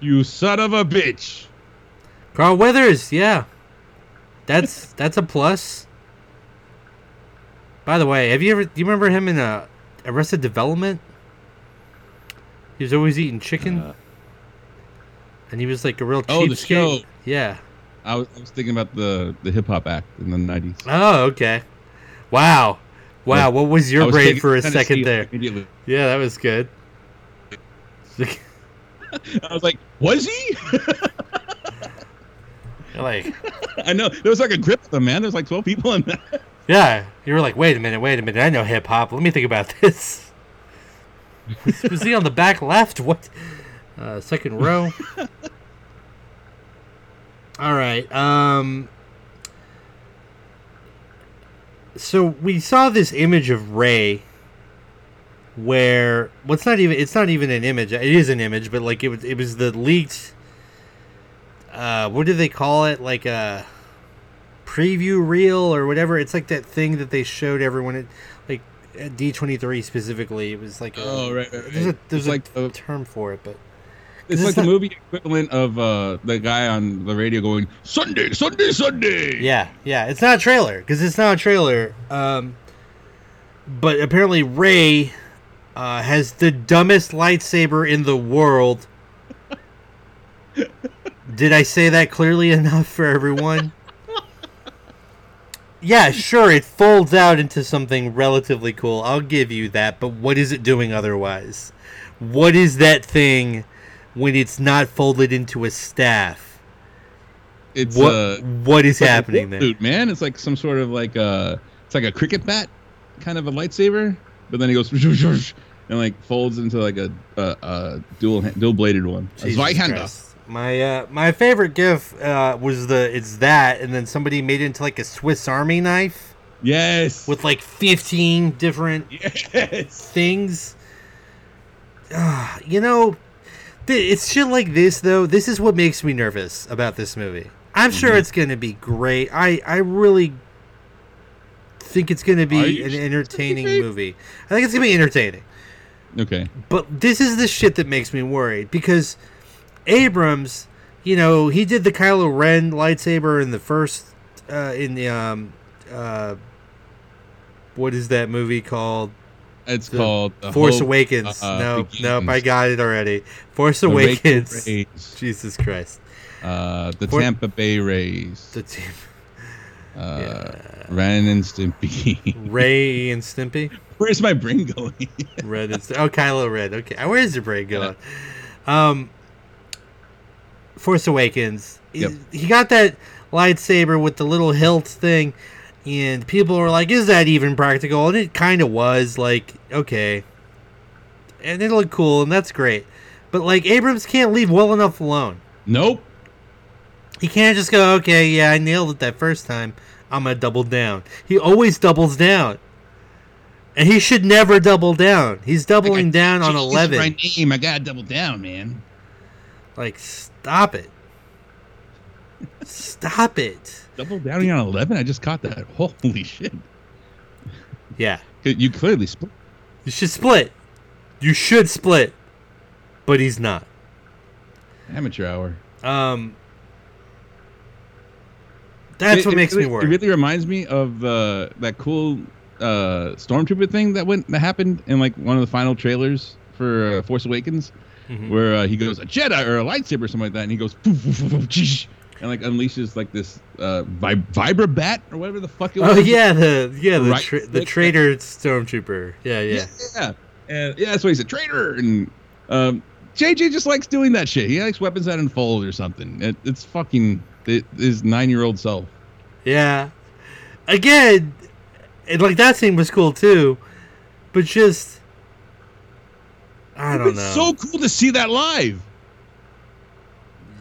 You son of a bitch! Carl Weathers, yeah, that's that's a plus. By the way, have you ever? Do you remember him in uh, Arrested Development? He was always eating chicken, Uh, and he was like a real cheapskate. Oh, the show. Yeah. I was, I was thinking about the the hip hop act in the nineties. Oh, okay. Wow. Wow. What was your brain for a second there? Yeah, that was good. I was like, was he? like, I know there was like a grip of them, man. There's like twelve people in that. Yeah, you were like, wait a minute, wait a minute. I know hip hop. Let me think about this. was, he on the back left? What? Uh, second row. All right. Um. So we saw this image of Rey, where what's not even it's not even an image. It is an image, but like it was it was the leaked. Uh, what do they call it? Like a preview reel or whatever. It's like that thing that they showed everyone at like at D twenty three specifically. It was like a, Oh, right, right, There's a there's It's a like the- term for it, but It's like the not- movie equivalent of uh, the guy on the radio going Sunday, Sunday, Sunday. yeah, yeah. It's not a trailer because it's not a trailer. Um, but apparently Rey uh, has the dumbest lightsaber in the world. Did I say that clearly enough for everyone? Yeah, sure, it folds out into something relatively cool. I'll give you that, but what is it doing otherwise? What is that thing when it's not folded into a staff? It's What uh, what is it's like a happening there? man. It's like some sort of like a it's like a cricket bat, kind of a lightsaber, but then he goes and like folds into like a a, a dual dual bladed one. A Jesus Zweihander. Christ. My uh, my favorite GIF uh, was the it's that, and then somebody made it into like a Swiss Army knife Yes. with like fifteen different yes. things. Ah, you know, th- it's shit like this though. This is what makes me nervous about this movie. I'm Mm-hmm. sure it's gonna be great. I I really think it's gonna be an entertaining movie. I think it's gonna be entertaining. Okay. But this is the shit that makes me worried because Abrams, you know, he did the Kylo Ren lightsaber in the first, uh, in the um, uh, what is that movie called? It's The called The Force Hope, Awakens. uh, no, Begins. nope, I got it already. Force The Awakens. Jesus Christ. uh, the For- Tampa Bay Rays, The team. uh, Ren and Stimpy. Ray and Stimpy. Where's my brain going? Red and St- oh Kylo Ren. Okay, where's your brain going? Um, Force Awakens. He- Yep. He got that lightsaber with the little hilt thing, and people were like, "Is that even practical?" And it kind of was. Like, okay, and it looked cool, and that's great. But like, Abrams can't leave well enough alone. nope. He can't just go, "Okay, yeah, I nailed it that first time. I'm gonna double down." He always doubles down. And he should never double down. He's doubling down on eleven. My name. I gotta double down, man. Like, stop it. stop it. Double down on eleven. I just caught that. Holy shit! Yeah. You clearly split. You should split. You should split. But he's not. Amateur hour. Um That's It- what it makes really, me worry. It really reminds me of uh, that cool uh, stormtrooper thing that went that happened in like one of the final trailers for uh, Force Awakens, Mhm. where uh, he goes a Jedi or a lightsaber or something like that, and he goes poof, poof, poof, poof, and like unleashes like this uh, vib- vibra bat or whatever the fuck it was. Oh yeah, the yeah the Right tra- the traitor stormtrooper. Yeah, yeah. yeah, and yeah, that's why he's a traitor. And um, JJ just likes doing that shit. He likes weapons that unfold or something. It, it's fucking it, his nine year old self. Yeah. Again, and like that scene was cool too, but just I don't it's know. so cool to see that live.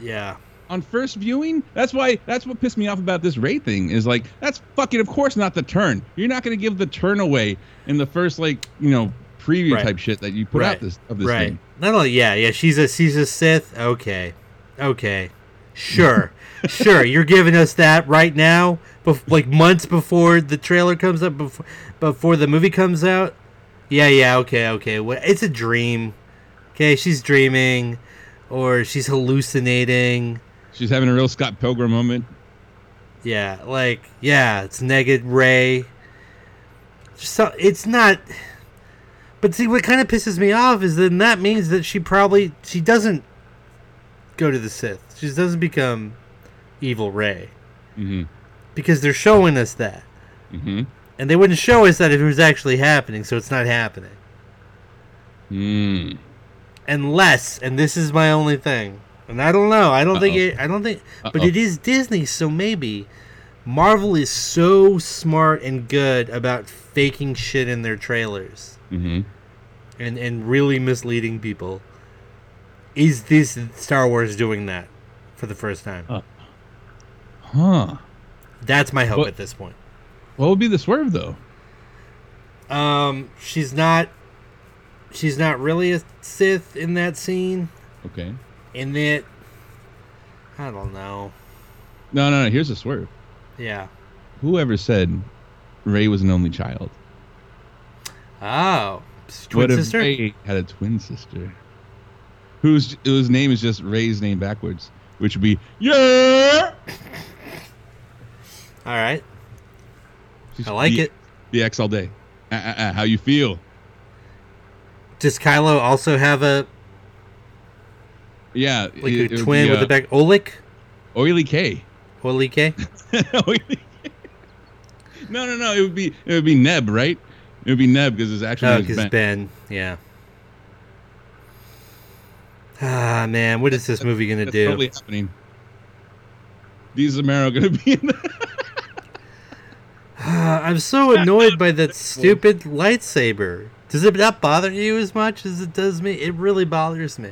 yeah. on first viewing that's why that's what pissed me off about this rate thing is like that's fucking of course not the turn you're not going to give the turn away in the first like you know preview Right. type shit that you put right. out this of this right. thing. Not only, yeah, yeah. She's a she's a Sith. Okay, okay, sure, sure. You're giving us that right now, bef- like months before the trailer comes up, before before the movie comes out. Yeah, yeah. Okay, okay. It's a dream. Okay, she's dreaming, or she's hallucinating. She's having a real Scott Pilgrim moment. Yeah, like yeah, it's negative Rey. So it's not. But see, what kind of pisses me off is then that means that she probably she doesn't go to the Sith. She doesn't become evil Rey Mm-hmm. because they're showing us that, Mm-hmm. And they wouldn't show us that if it was actually happening. So it's not happening Mm. unless, and this is my only thing, and I don't know. I don't think Uh-oh. it. I don't think, but Uh-oh. it is Disney, so maybe Marvel is so smart and good about faking shit in their trailers Mm-hmm. and and really misleading people. Is this Star Wars doing that for the first time? Uh. Huh. That's my hope Well- at this point. What would be the swerve though? Um, she's not. She's not really a Sith in that scene. Okay. In that, I don't know. No, no, no. Here's the swerve. Yeah. Whoever said Rey was an only child? Oh, twin what if sister. Rey had a twin sister? Whose whose name is just Rey's name backwards, which would be yeah. All right, I like the- it. The X all day. Uh, uh, uh, how you feel? Does Kylo also have a Yeah, like it- it a twin be, with uh, a back? Olik, Oily K. Olik. Oily K. no, no, no. It would be it would be Neb, right? It would be Neb because it's actually Oh, because Ben. Ben. Yeah. Ah man, what is this movie gonna That's do? totally happening. These Zamaro gonna be in there. I'm so annoyed by that stupid lightsaber. Does it not bother you as much as it does me? It really bothers me.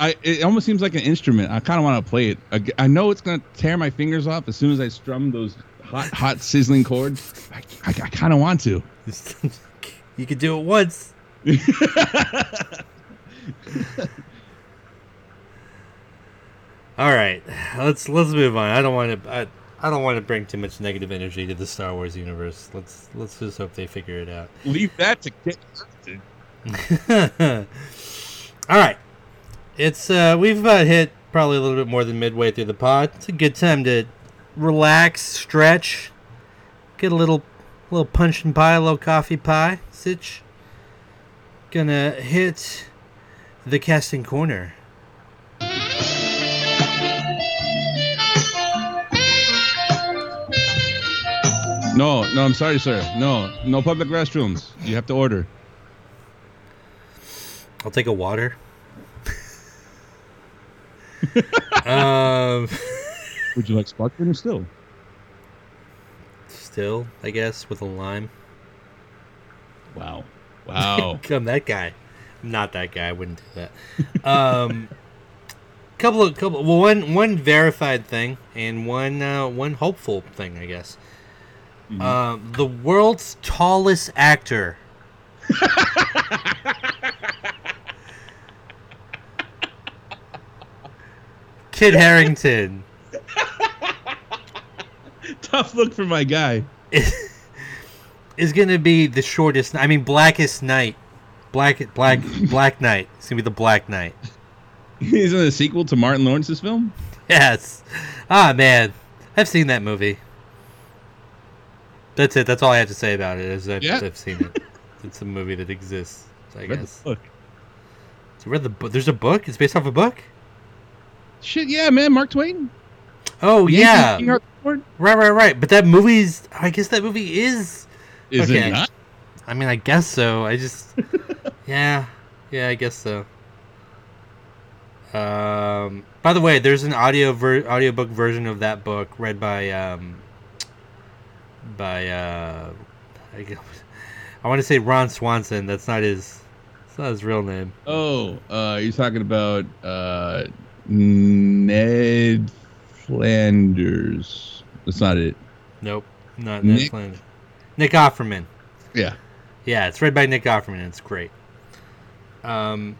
I it almost seems like an instrument. I kind of want to play it. I, I know it's gonna tear my fingers off as soon as I strum those hot, hot sizzling chords. I, I, I kind of want to. you could do it once. All right, let's let's move on. I don't want to. I, I don't want to bring too much negative energy to the Star Wars universe. Let's let's just hope they figure it out. Leave that to Kit. All right, it's uh, we've about hit probably a little bit more than midway through the pod. It's a good time to relax, stretch, get a little little punch and pie, a little coffee pie. Sitch. Gonna hit the casting corner. No, no, I'm sorry, sir. No, no public restrooms. You have to order. I'll take a water. um, Would you like sparkling or still? still, I guess with a lime. Wow, wow. I'm that guy. I'm not that guy. I wouldn't do that. Um, couple of couple. Well, one one verified thing and one uh, one hopeful thing, I guess. Um, the world's tallest actor. Kit Harington Tough look for my guy. is going to be the shortest. I mean, Blackest Night, Black Black Black night. It's going to be the Black Knight. He's in a sequel to Martin Lawrence's film. Yes. Ah, man. I've seen that movie. That's it. That's all I have to say about it. Is I've, Yeah. I've seen it. It's a movie that exists. I Read the guess. book. So you read the book. There's a book. It's based off a book. Shit, yeah, man. Mark Twain. Oh Yankee yeah. King Arthur Ford? Right, right, right. But that movie's. I guess that movie is. Is Okay. it not? I mean, I guess so. I just. yeah. Yeah, I guess so. Um. By the way, there's an audio ver- audiobook version of that book read by um. By uh, I, I want to say Ron Swanson. That's not his. That's not his real name. Oh, uh, you're talking about uh, Ned Flanders. That's not it. Nope. Not Ned Nick. Flanders. Nick Offerman. Yeah. Yeah, it's read by Nick Offerman. It's great. Um,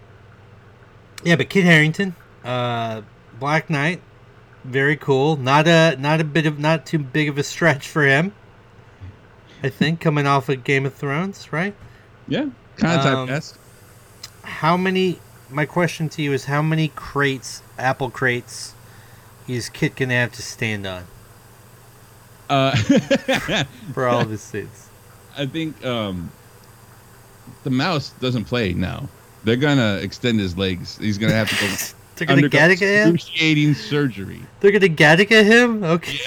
yeah, but Kit Harington, uh, Black Knight, very cool. Not a not a bit of not too big of a stretch for him. I think coming off of Game of Thrones, right? Yeah, kind of Um, typecast. How many? My question to you is: How many crates, Apple crates, is Kit gonna have to stand on Uh, for all of his suits? I think um, the mouse doesn't play now. They're gonna extend his legs. He's gonna have to go They're gonna Gattaca him. excruciating surgery. They're gonna Gattaca him. Okay.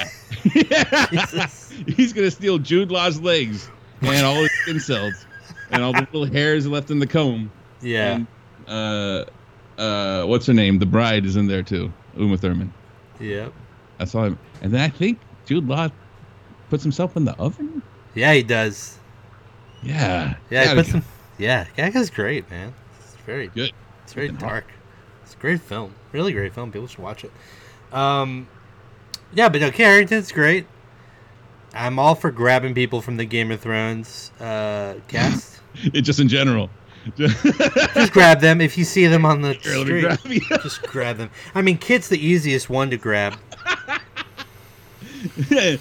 Jesus. He's gonna steal Jude Law's legs and all his skin cells and all the little hairs left in the comb. Yeah. And, uh, uh, what's her name? The bride is in there too. Uma Thurman. Yep. I saw him, and then I think Jude Law puts himself in the oven. Yeah, he does. Yeah. Yeah, he puts him. Yeah, Gattaca's great, man. It's very Good. It's very dark. Great film. Really great film. People should watch it. Um, yeah, but no, Harington's great. I'm all for grabbing people from the Game of Thrones uh, cast. It just in general. just grab them if you see them on the Here, street. grab. Just grab them. I mean, Kit's the easiest one to grab. you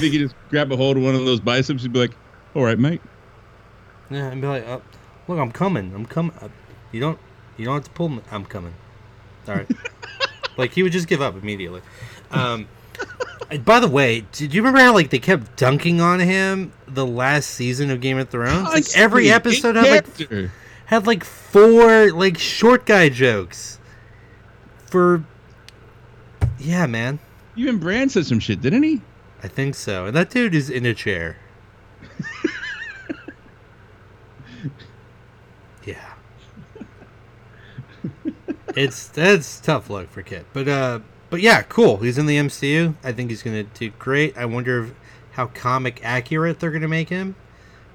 think you just grab a hold of one of those biceps and be like, "All right, mate." Yeah, and be like, oh, "Look, I'm coming. I'm coming. Uh, you don't, you don't have to pull me. I'm coming. All right." like he would just give up immediately. Um, by the way, did you remember how like they kept dunking on him the last season of Game of Thrones? Like every episode had like had like four like short guy jokes. For yeah, man, Even Bran said some shit, didn't he? I think so. And that dude is in a chair. yeah. It's that's tough luck for Kit. But uh but yeah, cool. He's in the MCU. I think he's gonna do great. I wonder if, how comic accurate they're gonna make him.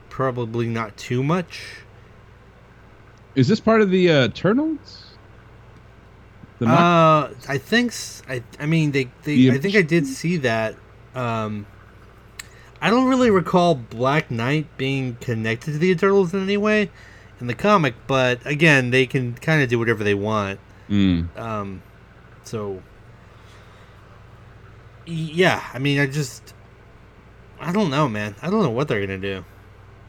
Probably not too much. Is this part of the uh, Eternals? The Uh, I think I. I mean, they. they The I think I did see that. Um, I don't really recall Black Knight being connected to the Eternals in any way in the comic, but again, they can kind of do whatever they want. Mm. Um, so yeah, I mean, I just. I don't know, man. I don't know what they're gonna do.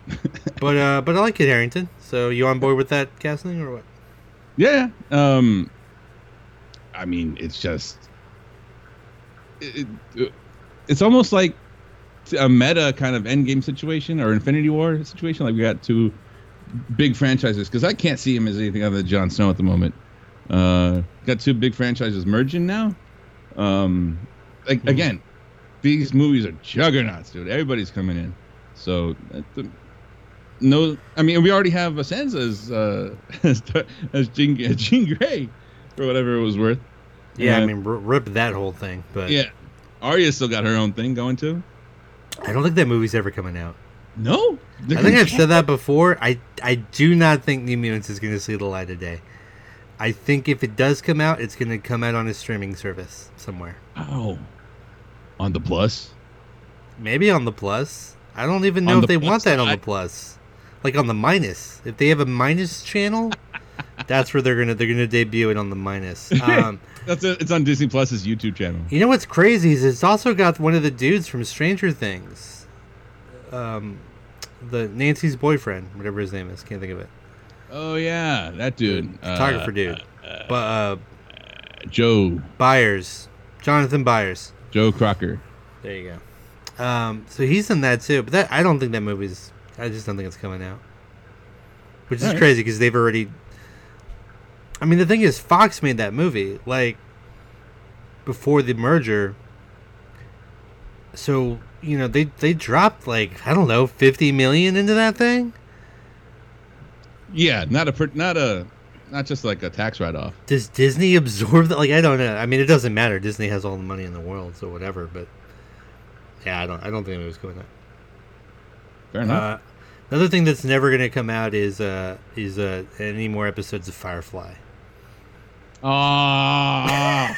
but uh, but I like Kit Harington. So you on board with that casting or what? Yeah. Um. I mean, it's just. It, it, it's almost like a meta kind of endgame situation or Infinity War situation. Like we got two big franchises because I can't see him as anything other than Jon Snow at the moment. Uh, got two big franchises merging now. Um, like Hmm. again, these movies are juggernauts, dude. Everybody's coming in. So uh, the, no, I mean we already have Sansa as uh, as, as Jean, as Jean Grey for whatever it was worth. Yeah, I Uh, mean, rip that whole thing. But Yeah, Arya still got her own thing going too. I don't think that movie's ever coming out. No, I think I've said that before. I I do not think New Mutants is going to see the light of day. I think if it does come out, it's going to come out on a streaming service somewhere. Oh, on the plus. Maybe on the plus. I don't even know On if the they want that on the plus. Like on the minus. If they have a minus channel, that's where they're gonna they're gonna debut it on the minus. Um, That's a, it's on Disney Plus's YouTube channel. you know what's crazy is it's also got one of the dudes from Stranger Things. Um, the Nancy's boyfriend, whatever his name is, can't think of it. Oh yeah, that dude, Photographer uh, dude. but uh, Joe Byers, Jonathan Byers. Joe Crocker. There you go. Um, so he's in that too, but that I don't think that movie's. I just don't think it's coming out, which is Alright. crazy because they've already. I mean, the thing is, Fox made that movie like before the merger. So you know they they dropped like I don't know fifty million into that thing. Yeah, not a not a not just like a tax write off. Does Disney absorb that? Like I don't know. I mean, it doesn't matter. Disney has all the money in the world, so whatever. But yeah, I don't. I don't think it was going out. Fair enough. Uh, another thing that's never going to come out is uh is uh any more episodes of Firefly. Ah.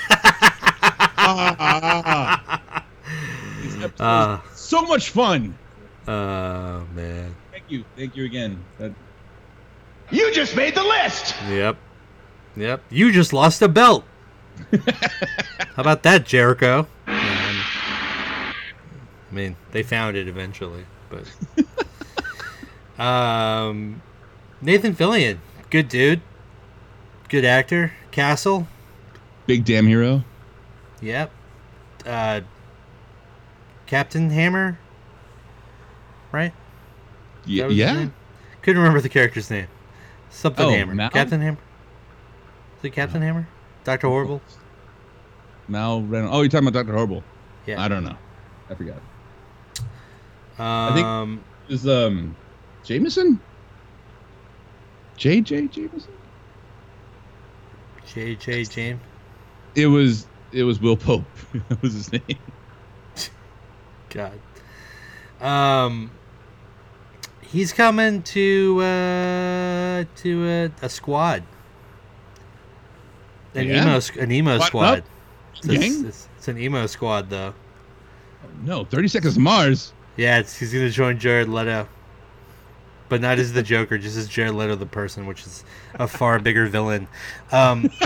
These episodes Uh, so much fun. oh man. Thank you. Thank you again. That, You just made the list! Yep. Yep. You just lost a belt. How about that, Jericho? Um, I mean, they found it eventually, but um, Nathan Fillion, good dude, good actor. Castle, big damn hero. yep. Uh, Captain Hammer, right? That Yeah. was his yeah. name? Couldn't remember the character's name. Something Oh, Hammer. Mal? Captain Hammer. Is it Captain Hammer? Doctor Horrible. Mal Reynolds. Oh, you're talking about Doctor Horrible. Yeah. I don't know. I forgot. Um, think- Is um, Jameson? J.J. Jameson? J.J. James. It was. It was Will Pope. that was his name. God. Um, he's coming to uh to a, a squad. An Yeah? emo an emo What, squad. It's, it's, it's an emo squad though. No, Thirty Seconds to Mars. Yeah, it's, he's gonna join Jared Leto, but not as the Joker, just as Jared Leto the person, which is a far bigger villain. Um,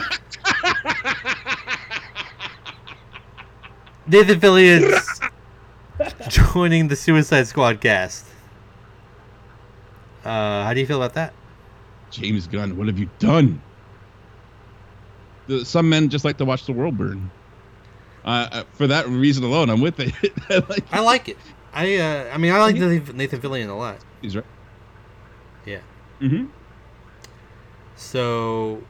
Nathan Fillion's joining the Suicide Squad cast. Uh, how do you feel about that? James Gunn, what have you done? The, some men just like to watch the world burn. Uh, for that reason alone, I'm with it. I like, I like it. I uh, I mean, I like Nathan Nathan Fillion a lot. he's right. Yeah. Mm-hmm. So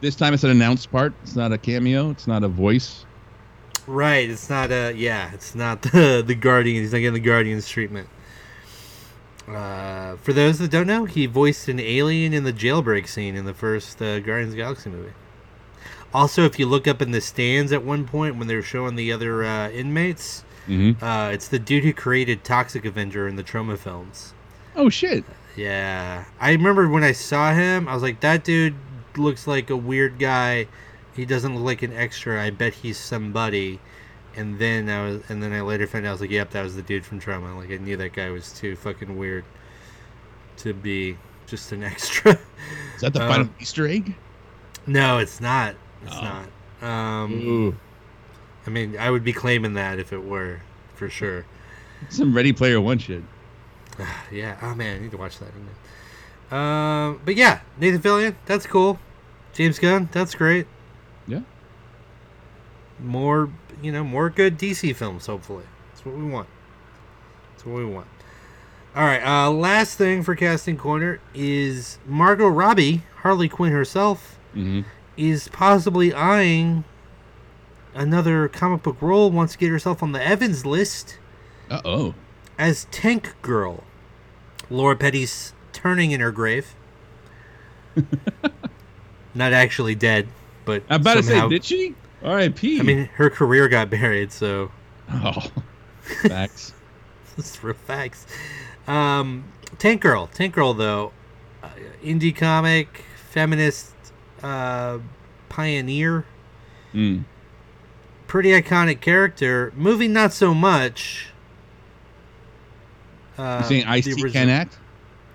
This time it's an announced part. It's not a cameo. It's not a voice. Right, it's not uh yeah, it's not the the Guardian. He's not getting the Guardians treatment. Uh, for those that don't know, he voiced an alien in the jailbreak scene in the first uh, Guardians of the Galaxy movie. Also, if you look up in the stands at one point when they're showing the other uh, inmates, Mm-hmm. uh, it's the dude who created Toxic Avenger in the Troma films. Oh shit! Yeah, I remember when I saw him, I was like, that dude looks like a weird guy. He doesn't look like an extra. I bet he's somebody. And then I was, and then I later found out I was like, yep, that was the dude from Troma. Like I knew that guy was too fucking weird to be just an extra. Is that the Um, final Easter egg? no, it's not. It's Oh. not. Um, Ooh, I mean, I would be claiming that if it were, for sure. some Ready Player One shit. yeah. Oh man, I need to watch that. Again. Um, but yeah, Nathan Fillion, that's cool. James Gunn, that's great. Yeah. More, you know, more good DC films. Hopefully, that's what we want. That's what we want. All right. Uh, last thing for casting corner is Margot Robbie, Harley Quinn herself, Mm-hmm. is possibly eyeing another comic book role. Wants to get herself on the Evans list Uh oh. as Tank Girl. Lori Petty's turning in her grave. Not actually dead, but I'm about somehow, to say, did she? R.I.P. I mean, her career got buried, so oh, facts. it's real facts. Um, Tank Girl, Tank Girl, though, uh, indie comic, feminist, uh, pioneer, Mm. pretty iconic character. Movie, not so much. Uh, You saying Ice T can act?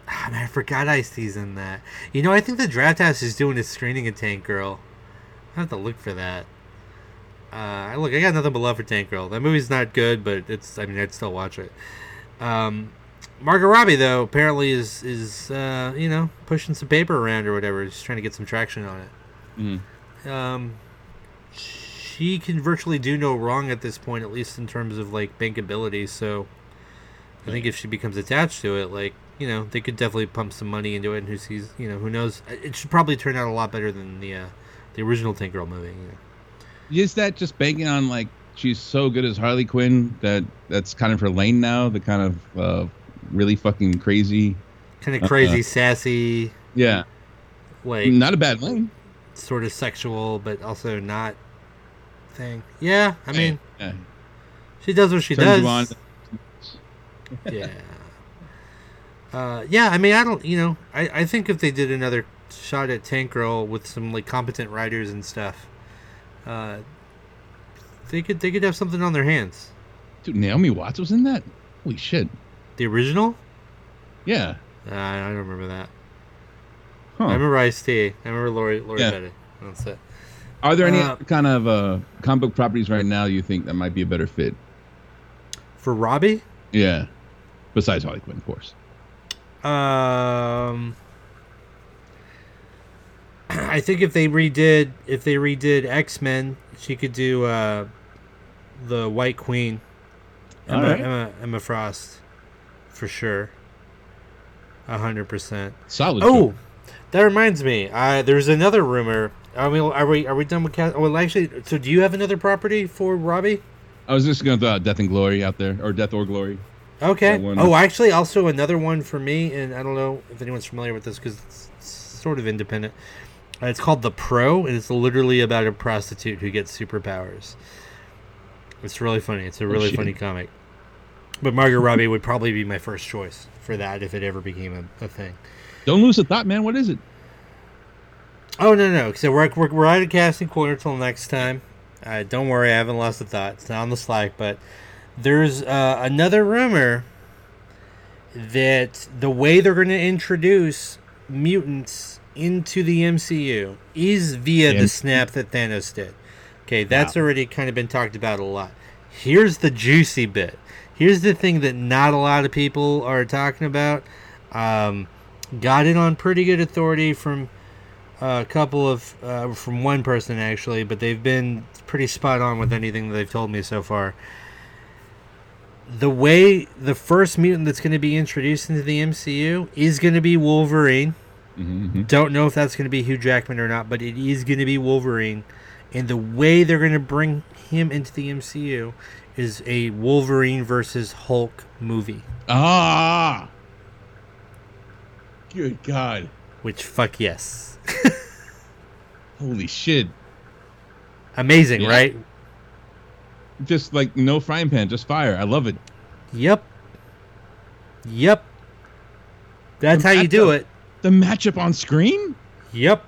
Ah, man, I forgot Ice T's in that. You know, I think the Drafthouse is doing a screening of Tank Girl. I have to look for that. Uh, look, I got nothing but love for Tank Girl. That movie's not good, but it's. I mean, I'd still watch it. Um, Margot Robbie, though, apparently is is uh, you know pushing some paper around or whatever, just trying to get some traction on it. Mm. Um, she can virtually do no wrong at this point, at least in terms of like bankability. So, I think if she becomes attached to it, like you know, they could definitely pump some money into it. And who sees, you know, who knows? It should probably turn out a lot better than the uh, the original Tank Girl movie. Is that just banking on like she's so good as Harley Quinn that that's kind of her lane now? The kind of uh, really fucking crazy. Kind of crazy, sassy, Yeah, like not a bad lane. sort of sexual, but also not thing. Yeah, I mean, yeah. she does what she Turns does. yeah. Uh, yeah, I mean, I don't, you know, I, I think if they did another shot at Tank Girl with some like competent writers and stuff, uh, they could they could have something on their hands. Dude, Naomi Watts was in that. Holy shit! The original, Yeah. Uh, I don't remember that. Huh. I remember Ice T. I remember Lori Lori Yeah. Petty. That's it. Are there any Uh, kind of uh, comic book properties right now you think that might be a better fit? For Robbie, Yeah. Besides Harley Quinn, of course. um, I think if they redid if they redid X Men, she could do uh, the White Queen, Emma, Alright. Emma Emma Frost, for sure. A hundred percent. Solid. Oh, that reminds me. Uh, there's another rumor. I mean, are we are we done with cast? Well, actually, so do you have another property for Robbie? I was just going to throw out Death and Glory out there, or Death or Glory. Okay. Oh, actually, also another one for me, and I don't know if anyone's familiar with this because it's sort of independent. It's called The Pro, and it's literally about a prostitute who gets superpowers. It's really funny. It's a really shit. funny comic. But Margot Robbie would probably be my first choice for that if it ever became a, a thing. Don't lose a thought, man. What is it? Oh no no! So we're we're, we're out of casting corner till next time. Uh, don't worry, I haven't lost a thought. It's not on the Slack, but there's uh, another rumor that the way they're going to introduce mutants into the MCU is via the Yeah. snap that Thanos did. Okay, that's already kind of been talked about a lot. Here's the juicy bit. Here's the thing that not a lot of people are talking about. Um, got it on pretty good authority from a couple of uh, from one person actually, but they've been pretty spot on with anything that they've told me so far. The way the first mutant that's going to be introduced into the MCU is going to be Wolverine. Mm-hmm. Don't know if that's going to be Hugh Jackman or not, but it is going to be Wolverine. And the way they're going to bring him into the MCU is a Wolverine versus Hulk movie. Ah. Good God. Which fuck yes, Holy shit. amazing, Yeah. right? Just like no frying pan, just fire. I love it. Yep. Yep. That's how you do it. The matchup on screen? Yep.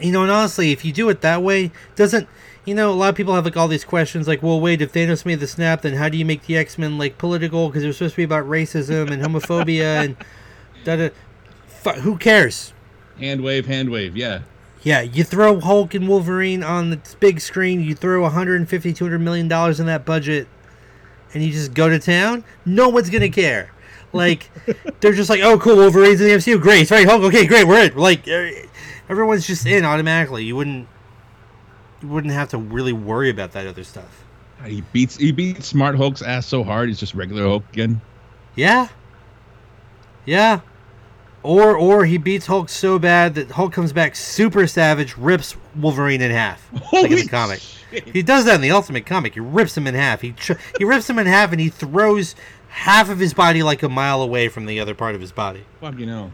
You know, and honestly, if you do it that way, doesn't you know? A lot of people have like all these questions, like, well, wait, if Thanos made the snap, then how do you make the X Men like political? Because they're supposed to be about racism and homophobia and da da. Fu- who cares? Hand wave, hand wave. Yeah. Yeah, you throw Hulk and Wolverine on the big screen, you throw 150 200 million dollars in that budget and you just go to town, no one's going to care. Like they're just like, "Oh, cool, Wolverine's in the MCU. Great. Sorry, Hulk. Okay, great. We're in." Like eh, everyone's just in automatically. You wouldn't you wouldn't have to really worry about that other stuff. He beats he beats Smart Hulk's ass so hard he's just regular Hulk again. Yeah. Yeah. Or or he beats Hulk so bad that Hulk comes back super savage, rips Wolverine in half. like in the comic. shit. He does that in the Ultimate comic. He rips him in half. He tr- he rips him in half and he throws half of his body like a mile away from the other part of his body. Fuck you know.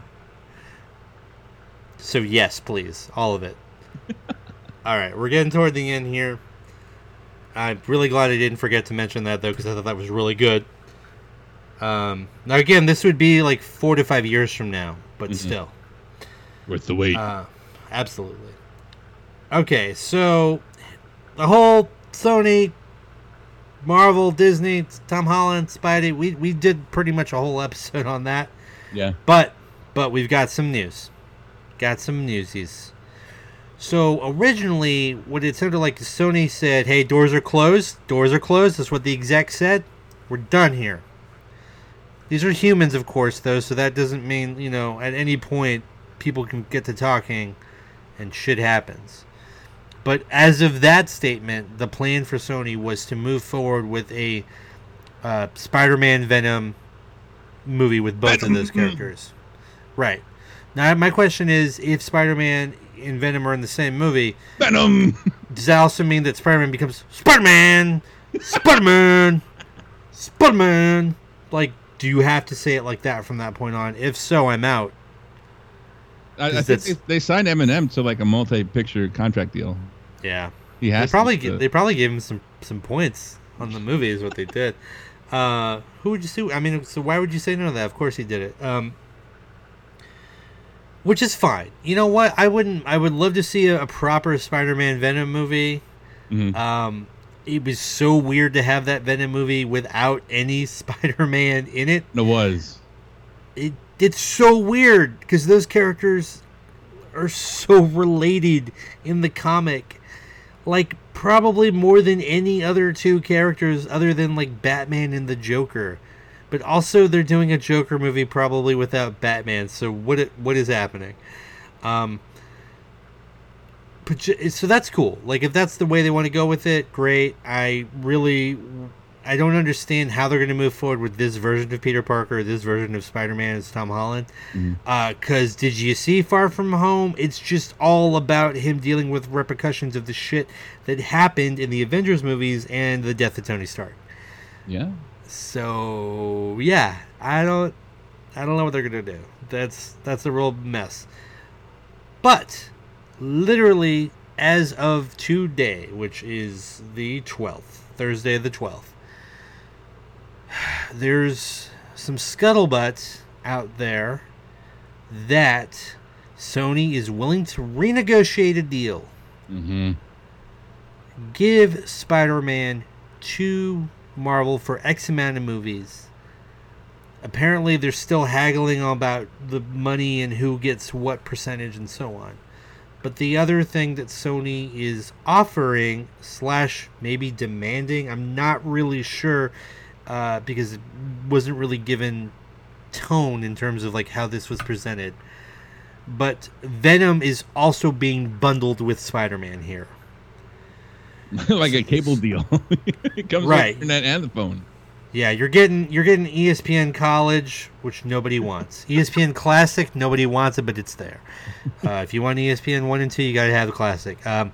So yes, please, all of it. all right, we're getting toward the end here. I'm really glad I didn't forget to mention that though, because I thought that was really good. Um, now again, this would be like four to five years from now, but still. Worth the wait. Uh, absolutely. Okay, so the whole Sony, Marvel, Disney, Tom Holland, Spidey, we, we did pretty much a whole episode on that. yeah. But but we've got some news. Got some newsies. So originally what it sounded like Sony said, Hey, doors are closed. Doors are closed. That's what the exec said. We're done here. These are humans, of course, though, so that doesn't mean, you know, at any point people can get to talking and shit happens. But as of that statement, the plan for Sony was to move forward with a uh, Spider-Man Venom movie with both of those characters. Right. Now, my question is, if Spider-Man and Venom are in the same movie, Venom. does that also mean that Spider-Man becomes Spider-Man, Spider-Man, Spider-Man? Like, do you have to say it like that from that point on? If so, I'm out. I, I think they, they signed Eminem to like a multi-picture contract deal. Yeah. He They probably to, they probably gave him some some points on the movie is what they did. Uh, who would you sue? I mean, so why would you say no to that? Of course he did it. Um, which is fine. You know what? I wouldn't. I would love to see a, a proper Spider-Man Venom movie. Mhm. Um, it was so weird to have that Venom movie without any Spider-Man in it. It was. It it's so weird because those characters are so related in the comic, like probably more than any other two characters other than like Batman and the Joker. But also, they're doing a Joker movie probably without Batman. So what it, what is happening? Um, so that's cool. Like if that's the way they want to go with it, great. I really I don't understand how they're going to move forward with this version of Peter Parker, this version of Spider-Man as Tom Holland. Mm-hmm. Uh, because did you see Far From Home? It's just all about him dealing with repercussions of the shit that happened in the Avengers movies and the death of Tony Stark. Yeah. So yeah, I don't, I don't know what they're gonna do. That's that's a real mess. But literally, as of today, which is the twelfth, Thursday the twelfth, there's some scuttlebutt out there that Sony is willing to renegotiate a deal Mm-hmm. give Spider-Man to Marvel for X amount of movies. Apparently, they're still haggling about the money and who gets what percentage and so on. But the other thing that Sony is offering slash maybe demanding, I'm not really sure uh, because it wasn't really given tone in terms of like how this was presented. But Venom is also being bundled with Spider-Man here. like a cable deal. it comes Right. with the internet and the phone. Yeah, you're getting you're getting ESPN College, which nobody wants. ESPN Classic, nobody wants it, but it's there. Uh, if you want ESPN one and two, you got to have the Classic. Um,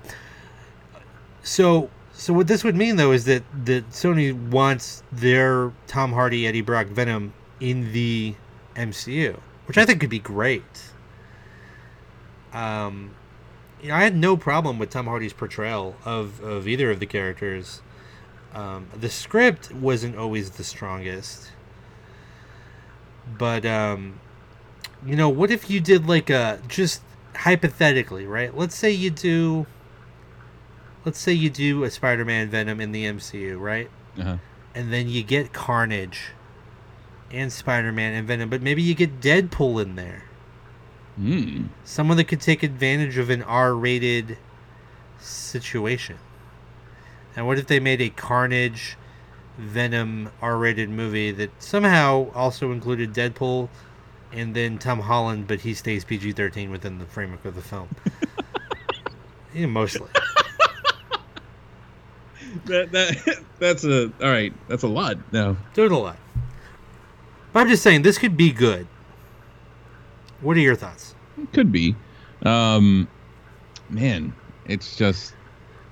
so, so what this would mean though is that that Sony wants their Tom Hardy, Eddie Brock Venom in the MCU, which I think could be great. Um, you know, I had no problem with Tom Hardy's portrayal of, of either of the characters. Um, the script wasn't always the strongest, but um, you know, what if you did like a just hypothetically, right? Let's say you do. Let's say you do a Spider-Man Venom in the MCU, right? Uh-huh. And then you get Carnage and Spider-Man and Venom, but maybe you get Deadpool in there. Mm. Someone that could take advantage of an R-rated situation. And what if they made a Carnage Venom R-rated movie that somehow also included Deadpool and then Tom Holland, but he stays PG-13 within the framework of the film? yeah, mostly. That, that that's a all right. That's a lot. No. Do it a lot. But I'm just saying this could be good. What are your thoughts? It Could be. Um, man, it's just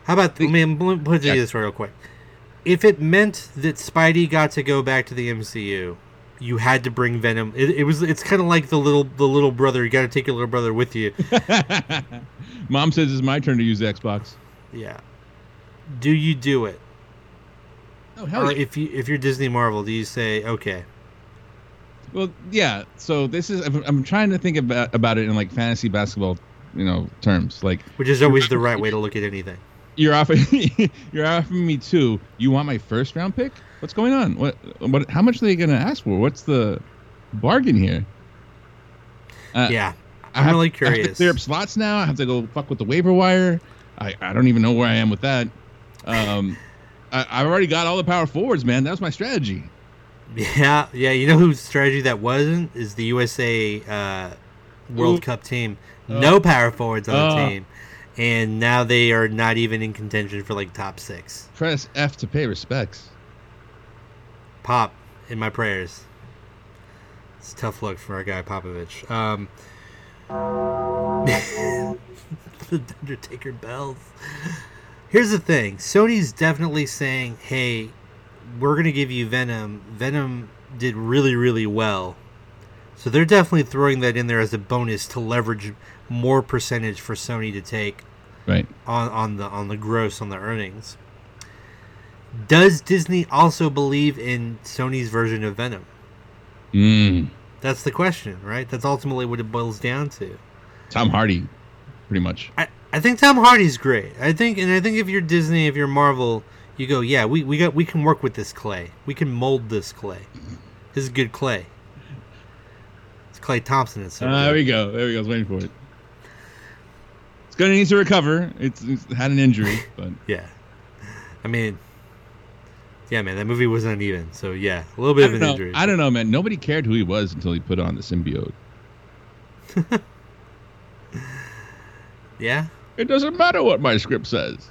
How about let me, let me put it you Yeah. this real quick. If it meant that Spidey got to go back to the MCU, you had to bring Venom. It, it was it's kind of like the little the little brother. You got to take your little brother with you. Mom says it's my turn to use the Xbox. Yeah. Do you do it, Oh hell or yeah. if you if you're Disney Marvel, do you say okay? Well, yeah. So this is I'm, I'm trying to think about about it in like fantasy basketball, you know, terms. Like Which is always the right way to look at anything. you're offering you're offering me two. You want my first round pick? What's going on? What what? How much are they gonna ask for? What's the bargain here? Uh, yeah, I'm have- really I have to curious. clear up slots now. I have to go fuck with the waiver wire. I, I don't even know where I am with that. Um, I, I've already got all the power forwards, man. That was my strategy. Yeah, yeah. You know whose strategy that wasn't is the USA uh, World Ooh. Cup team. No power forwards on the Oh. team, and now they are not even in contention for like top six. Press F to pay respects. Pop in my prayers. It's a tough look for our guy Popovich. Um, the Undertaker bells. Here's the thing: Sony's definitely saying, "Hey, we're gonna give you Venom. Venom did really, really well." So they're definitely throwing that in there as a bonus to leverage more percentage for Sony to take Right. on on the on the gross on the earnings. Does Disney also believe in Sony's version of Venom? Mm. That's the question, right? That's ultimately what it boils down to. Tom Hardy, pretty much. I, I think Tom Hardy's great. I think and I think if you're Disney, if you're Marvel, You go, yeah, we, we got we can work with this clay. We can mold this clay. This is good clay. It's Klay Thompson. It's so Ah, there we go. There we go. I was waiting for it. It's gonna need to recover. It's, it's had an injury, but Yeah. I mean, yeah, man, that movie was uneven. So yeah, a little bit of an know. injury. I don't know, man. Nobody cared who he was until he put on the symbiote. Yeah. It doesn't matter what my script says.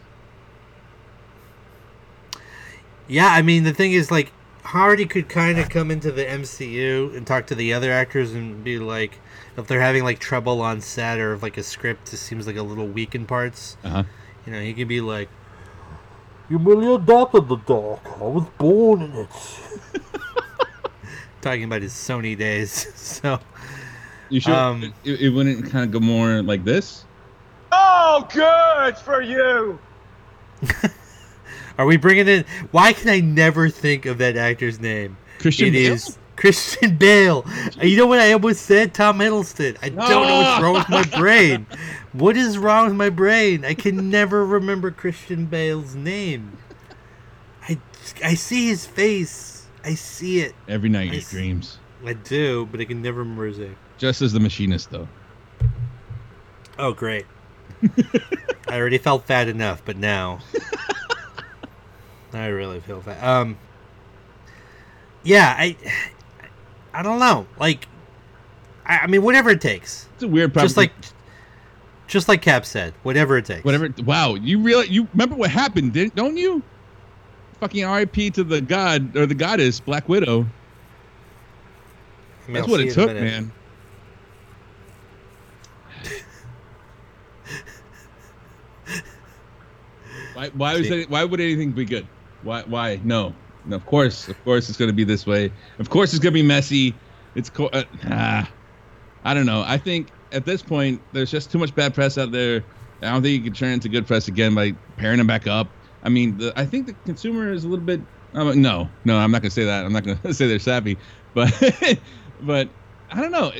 Yeah, I mean the thing is like Hardy could kind of come into the MCU and talk to the other actors and be like if they're having like trouble on set or if like a script just seems like a little weak in parts, Uh huh. you know, he could be like You merely adopted the dog. I was born in it. Talking about his Sony days. So You sure Um, it, it wouldn't kind of go more like this? Oh, good for you. are we bringing in why can I never think of that actor's name? Christian It Bale? is Christian Bale. You know what I almost said? Tom Hiddleston. I don't know what's wrong with my ah! brain. What is wrong with my brain? I can never remember Christian Bale's name. I, I see his face. I see it. Every night I he s- dreams. I do, but I can never remember his name. Just as the machinist, though. Oh, great. I already felt fat enough, but now I really feel fat. Um, yeah, I, I don't know. Like, I, I mean, whatever it takes. It's a weird problem. just like just like Cap said, whatever it takes. whatever. Wow, you really you remember what happened, didn't don't you? Fucking R.I.P. to the god or the goddess Black Widow. I mean, That's I'll what it took, man. Why? Why was. Why would anything be good? Why? Why? No. No. Of course. Of course, it's gonna be this way. Of course, it's gonna be messy. It's co- uh, ah, I don't know. I think at this point, there's just too much bad press out there. I don't think you can turn into good press again by pairing them back up. I mean, the, I think the consumer is a little bit. Uh, no, no, I'm not gonna say that. I'm not gonna say they're savvy, but but I don't know.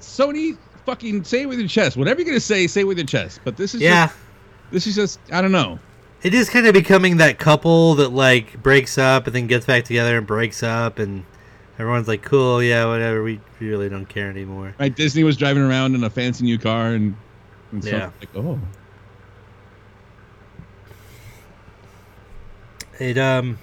Sony, fucking say it with your chest. Whatever you're gonna say, say it with your chest. But this is Yeah, just, this is just I don't know. It is kind of becoming that couple that like breaks up and then gets back together and breaks up, and everyone's like, "Cool, yeah, whatever. We really don't care anymore." Right? Disney was driving around in a fancy new car, and, and Yeah. like oh, It um,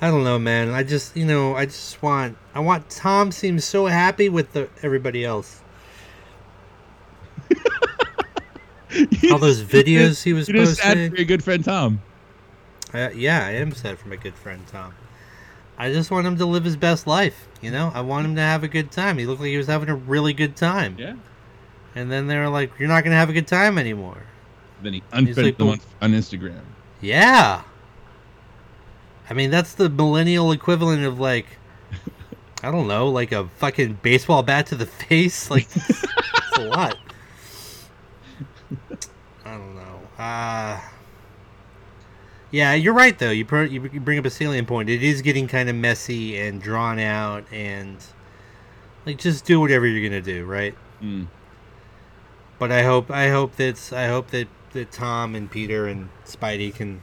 I don't know, man. I just you know I just want I want Tom seems so happy with the everybody else. All those videos he was just sad posting. for your good friend Tom. Uh, yeah, I am sad for my good friend Tom. I just want him to live his best life. You know, I want him to have a good time. He looked like he was having a really good time. Yeah. And then they were like, "You're not gonna have a good time anymore." Then he unfriended like, them on, on Instagram. Yeah. I mean, that's the millennial equivalent of like, I don't know, like a fucking baseball bat to the face. Like, that's a lot. I don't know. Uh, yeah, you're right though. You, you bring up a salient point. It is getting kind of messy and drawn out, and like just do whatever you're gonna do, right? Mm. But I hope I hope that's I hope that that Tom and Peter and Spidey can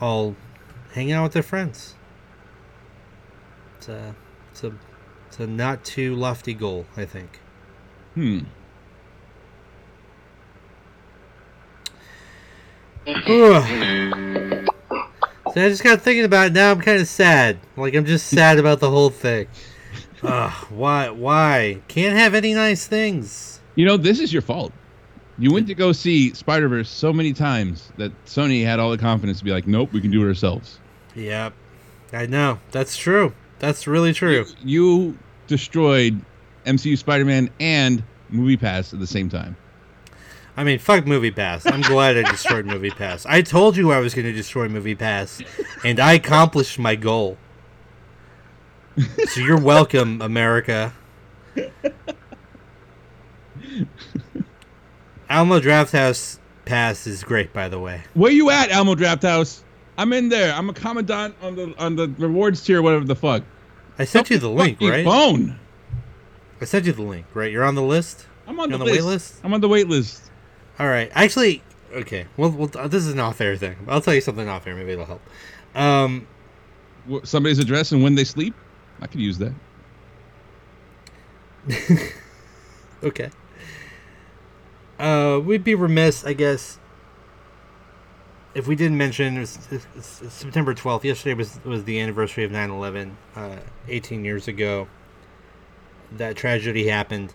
all hang out with their friends. It's a it's a it's a not too lofty goal, I think. Hmm. So I just got thinking about it now. I'm kind of sad. Like I'm just sad about the whole thing. Ugh, why? Why can't have any nice things? You know, this is your fault. You went to go see Spider Verse so many times that Sony had all the confidence to be like, "Nope, we can do it ourselves." Yep, I know. That's true. That's really true. You destroyed MCU Spider Man and MoviePass at the same time. I mean, fuck Movie Pass. I'm glad I destroyed MoviePass. I told you I was going to destroy MoviePass, and I accomplished my goal. So you're welcome, America. Alamo Drafthouse Pass is great, by the way. Where you at, Alamo Drafthouse? I'm in there. I'm a commandant on the on the rewards tier, whatever the fuck. I sent you the link, right? Phone. I sent you the link, right? You're on the list. I'm on the, on the wait list. list? I'm on the wait list. All right. Actually, Okay. Well, well, this is an off-air thing. I'll tell you something off-air. Maybe it'll help. Um, Somebody's address and when they sleep. I could use that. okay. Uh, we'd be remiss, I guess, if we didn't mention it was, it's, it's September 12th. Yesterday was was the anniversary of 9/11, uh, 18 years ago. That tragedy happened,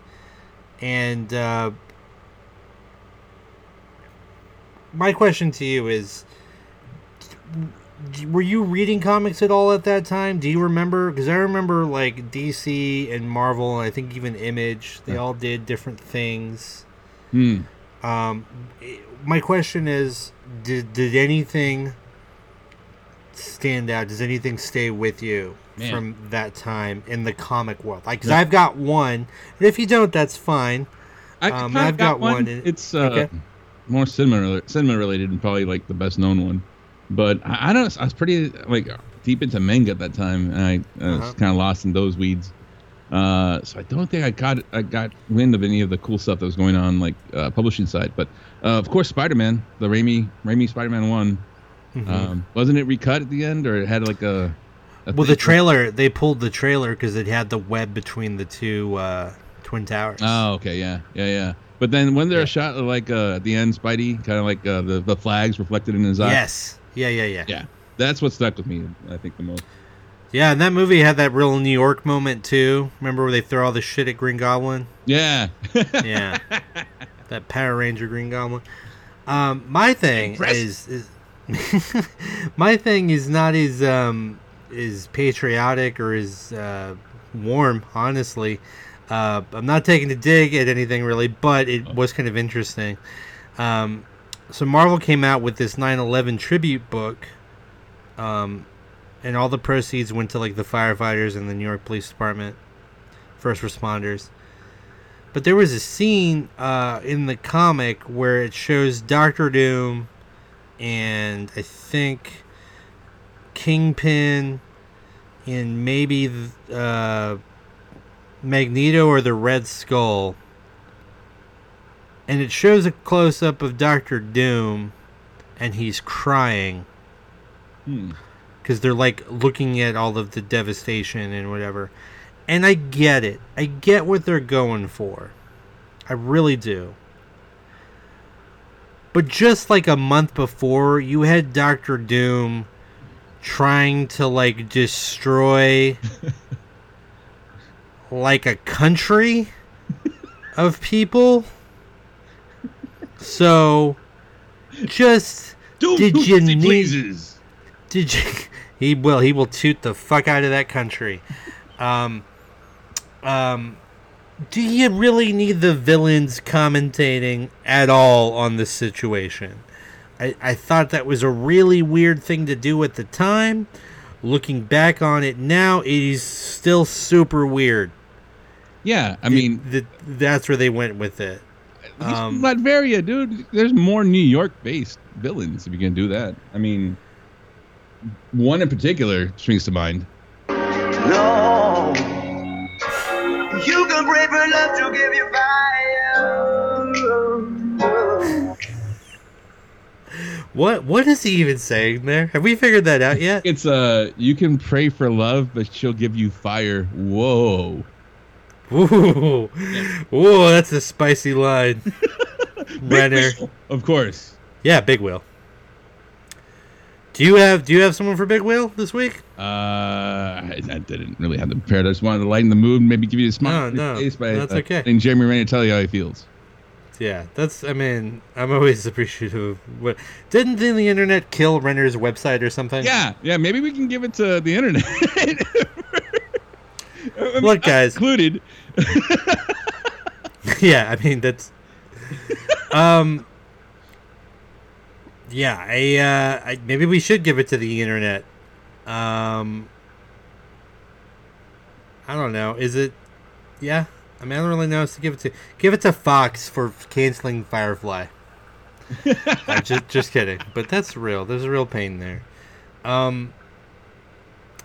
and uh, my question to you is were you reading comics at all at that time? Do you remember because i remember like dc and marvel and i think even image they all did different things. Hmm. um, my question is did, did anything stand out? Does anything stay with you Man. from that time in the comic world? Like because i've got one and if you don't that's fine. I, um, I've, got one in- It's uh, Okay. More cinema cinema related and probably like the best known one. But I, I don't. I was pretty like deep into manga at that time, and I, I was Uh-huh. kind of lost in those weeds. Uh, so I don't think I got I got wind of any of the cool stuff that was going on like uh, publishing side. But uh, of course, Spider Man, the Raimi Raimi Spider Man one, Mhm. um, wasn't it recut at the end, or it had like a, a Well, the trailer they pulled the trailer because it had the web between the two uh, twin towers. Oh, okay, yeah, yeah, yeah. But then when there Yeah. a shot like uh, at the end, Spidey, kind of like uh, the the flags reflected in his eyes. yes, yeah, yeah, yeah, Yeah, that's what stuck with me. I think the most. Yeah, and that movie had that real New York moment too. Remember where they throw all the shit at Green Goblin? Yeah. Yeah, that Power Ranger Green Goblin. Um, my thing Impressive. is, is my thing is not as um is patriotic or as uh, warm. Honestly, uh, I'm not taking a dig at anything really, but it was kind of interesting. Um, so Marvel came out with this 9/11 tribute book, um, and all the proceeds went to like the firefighters and the New York Police Department, first responders. But there was a scene uh, in the comic where it shows Doctor Doom and I think Kingpin and maybe uh, Magneto or the Red Skull. And it shows a close up of Doctor Doom and he's crying Hmm. because they're like looking at all of the devastation and whatever. And I get it. I get what they're going for. I really do. But just like a month before, you had Doctor Doom trying to like destroy like a country of people. So just Doom Did you need- pleases. did you? He will. He will toot the fuck out of that country. Um, um, do you really need the villains commentating at all on this situation? I, I thought that was a really weird thing to do at the time. Looking back on it now, it is still super weird. Yeah, I mean, that that's where they went with it. he's from um, Latveria, dude. There's more New York-based villains if you can do that. I mean, one in particular springs to mind. No. You can pray for love to give you fire. What what is he even saying there? Have we figured that out yet? It's uh, you can pray for love, but she'll give you fire. Whoa. Ooh, ooh, that's a spicy line. Renner, Of course. yeah, Big Wheel. Do you have Do you have someone for Big Wheel this week? Uh, I, I didn't really have them prepared. I just wanted to lighten the mood, maybe give you a smile No, no, face by that's uh, okay. And Jeremy Renner tell you how he feels. Yeah, that's. I mean, I'm always appreciative. Of what didn't didn't the internet kill Renner's website or something? Yeah, yeah. Maybe we can give it to the internet. I mean, Look, guys. included. yeah. I mean, that's. Um. Yeah, I, uh, I maybe we should give it to the internet. Um. I don't know. Is it? Yeah. I mean, I don't really know. So give it to give it to Fox for canceling Firefly. I'm just just kidding, but that's real. There's a real pain there. Um.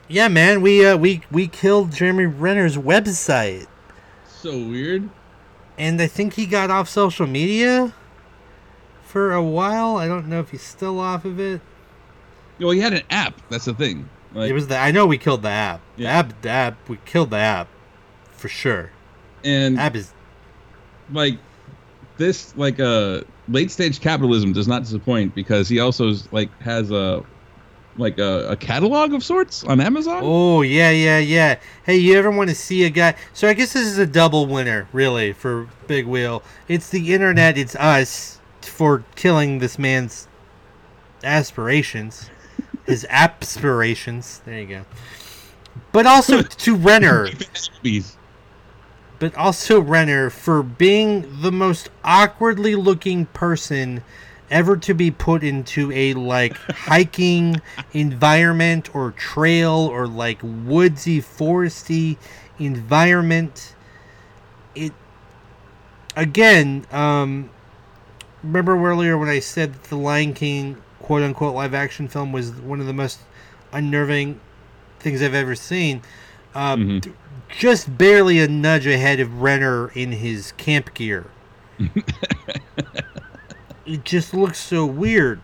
Yeah, man, we uh, we we killed Jeremy Renner's website, So weird. and I think he got off social media for a while. I don't know if he's still off of it. Well, he had an app. That's the thing. Like, it was the I know we killed the app. The Yeah. app, the app, we killed the app for sure. and App is like this, like uh, late stage capitalism does not disappoint because he also like has a like a, a catalog of sorts on Amazon. Oh yeah, yeah, yeah. Hey, you ever want to see a guy? So I guess this is a double winner, really, for Big Wheel. It's the internet. It's us for killing this man's aspirations, his aspirations. There you go. But also to Renner, but also Renner for being the most awkwardly looking person ever to be put into a like hiking environment or trail or like woodsy foresty environment it again um remember earlier when i said that the lion king quote unquote live action film was one of the most unnerving things i've ever seen um, Mhm. just barely a nudge ahead of renner in his camp gear it just looks so weird.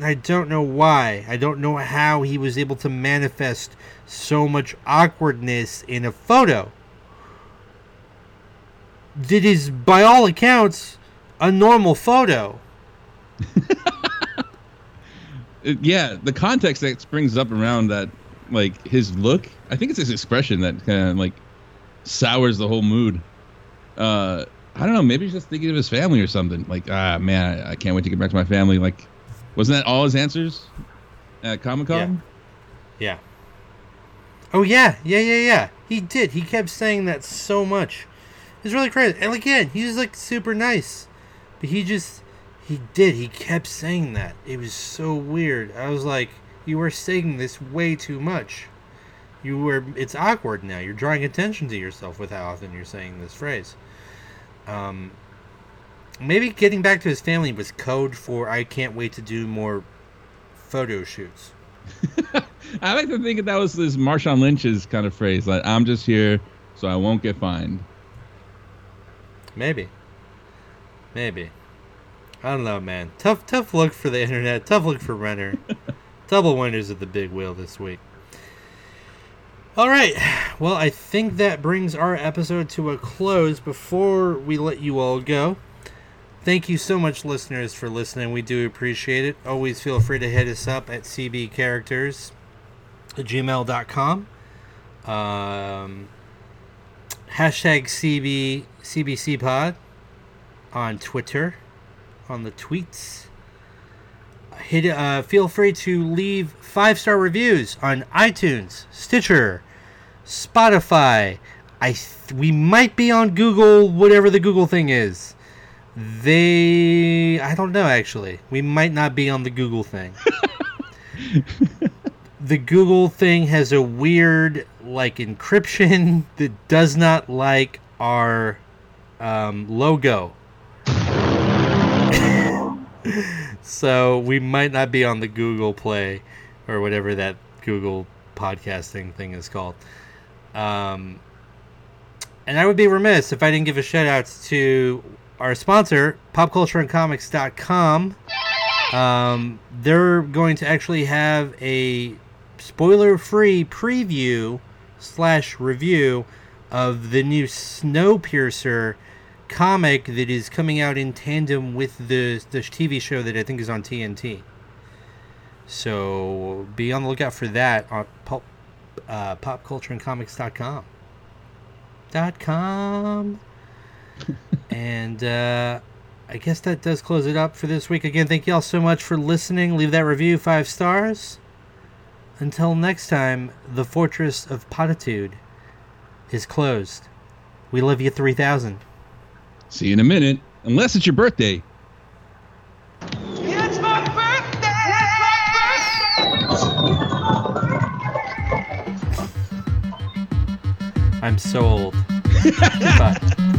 I don't know why. I don't know how he was able to manifest so much awkwardness in a photo. That is, by all accounts, a normal photo. Yeah, the context that springs up around that, like his look. I think it's his expression that kind of like sours the whole mood. Uh, I don't know. Maybe he's just thinking of his family or something. Like, ah, man, I, I can't wait to get back to my family. Like, wasn't that all his answers at Comic Con? Yeah. Oh yeah, yeah, yeah, yeah. He did. He kept saying that so much. It's really crazy. And again, he was like super nice, but he just he did. He kept saying that. It was so weird. I was like, you were saying this way too much. You were. It's awkward now. You're drawing attention to yourself with how often you're saying this phrase. Um. Maybe getting back to his family was code for I can't wait to do more photo shoots. I like to think that that was this Marshawn Lynch's kind of phrase. Like, I'm just here so I won't get fined. Maybe. Maybe. I don't know, man. Tough, tough look for the internet. Tough look for Renner. Double winners of the big wheel this week. All right. Well, I think that brings our episode to a close. Before we let you all go, thank you so much, listeners, for listening. We do appreciate it. Always feel free to hit us up at cbcharacters at gmail.com. Um, hashtag CB, CBC Pod on Twitter, on the tweets. Hit, uh, feel free to leave five star reviews on iTunes, Stitcher, Spotify. I th- we might be on Google, whatever the Google thing is. They, I don't know actually. We might not be on the Google thing. the Google thing has a weird like encryption that does not like our um, logo. so we might not be on the Google Play or whatever that Google podcasting thing is called. Um, and I would be remiss if I didn't give a shout out to our sponsor, popcultureandcomics.com. Um, they're going to actually have a spoiler free preview slash review of the new Snowpiercer comic that is coming out in tandem with the, the TV show that I think is on TNT. So be on the lookout for that on pop, uh, popcultureandcomics.com. Dot com. and uh, I guess that does close it up for this week. Again, thank you all so much for listening. Leave that review five stars. Until next time, the Fortress of Potitude is closed. We love you 3000. See you in a minute. Unless it's your birthday. I'm so old. Goodbye.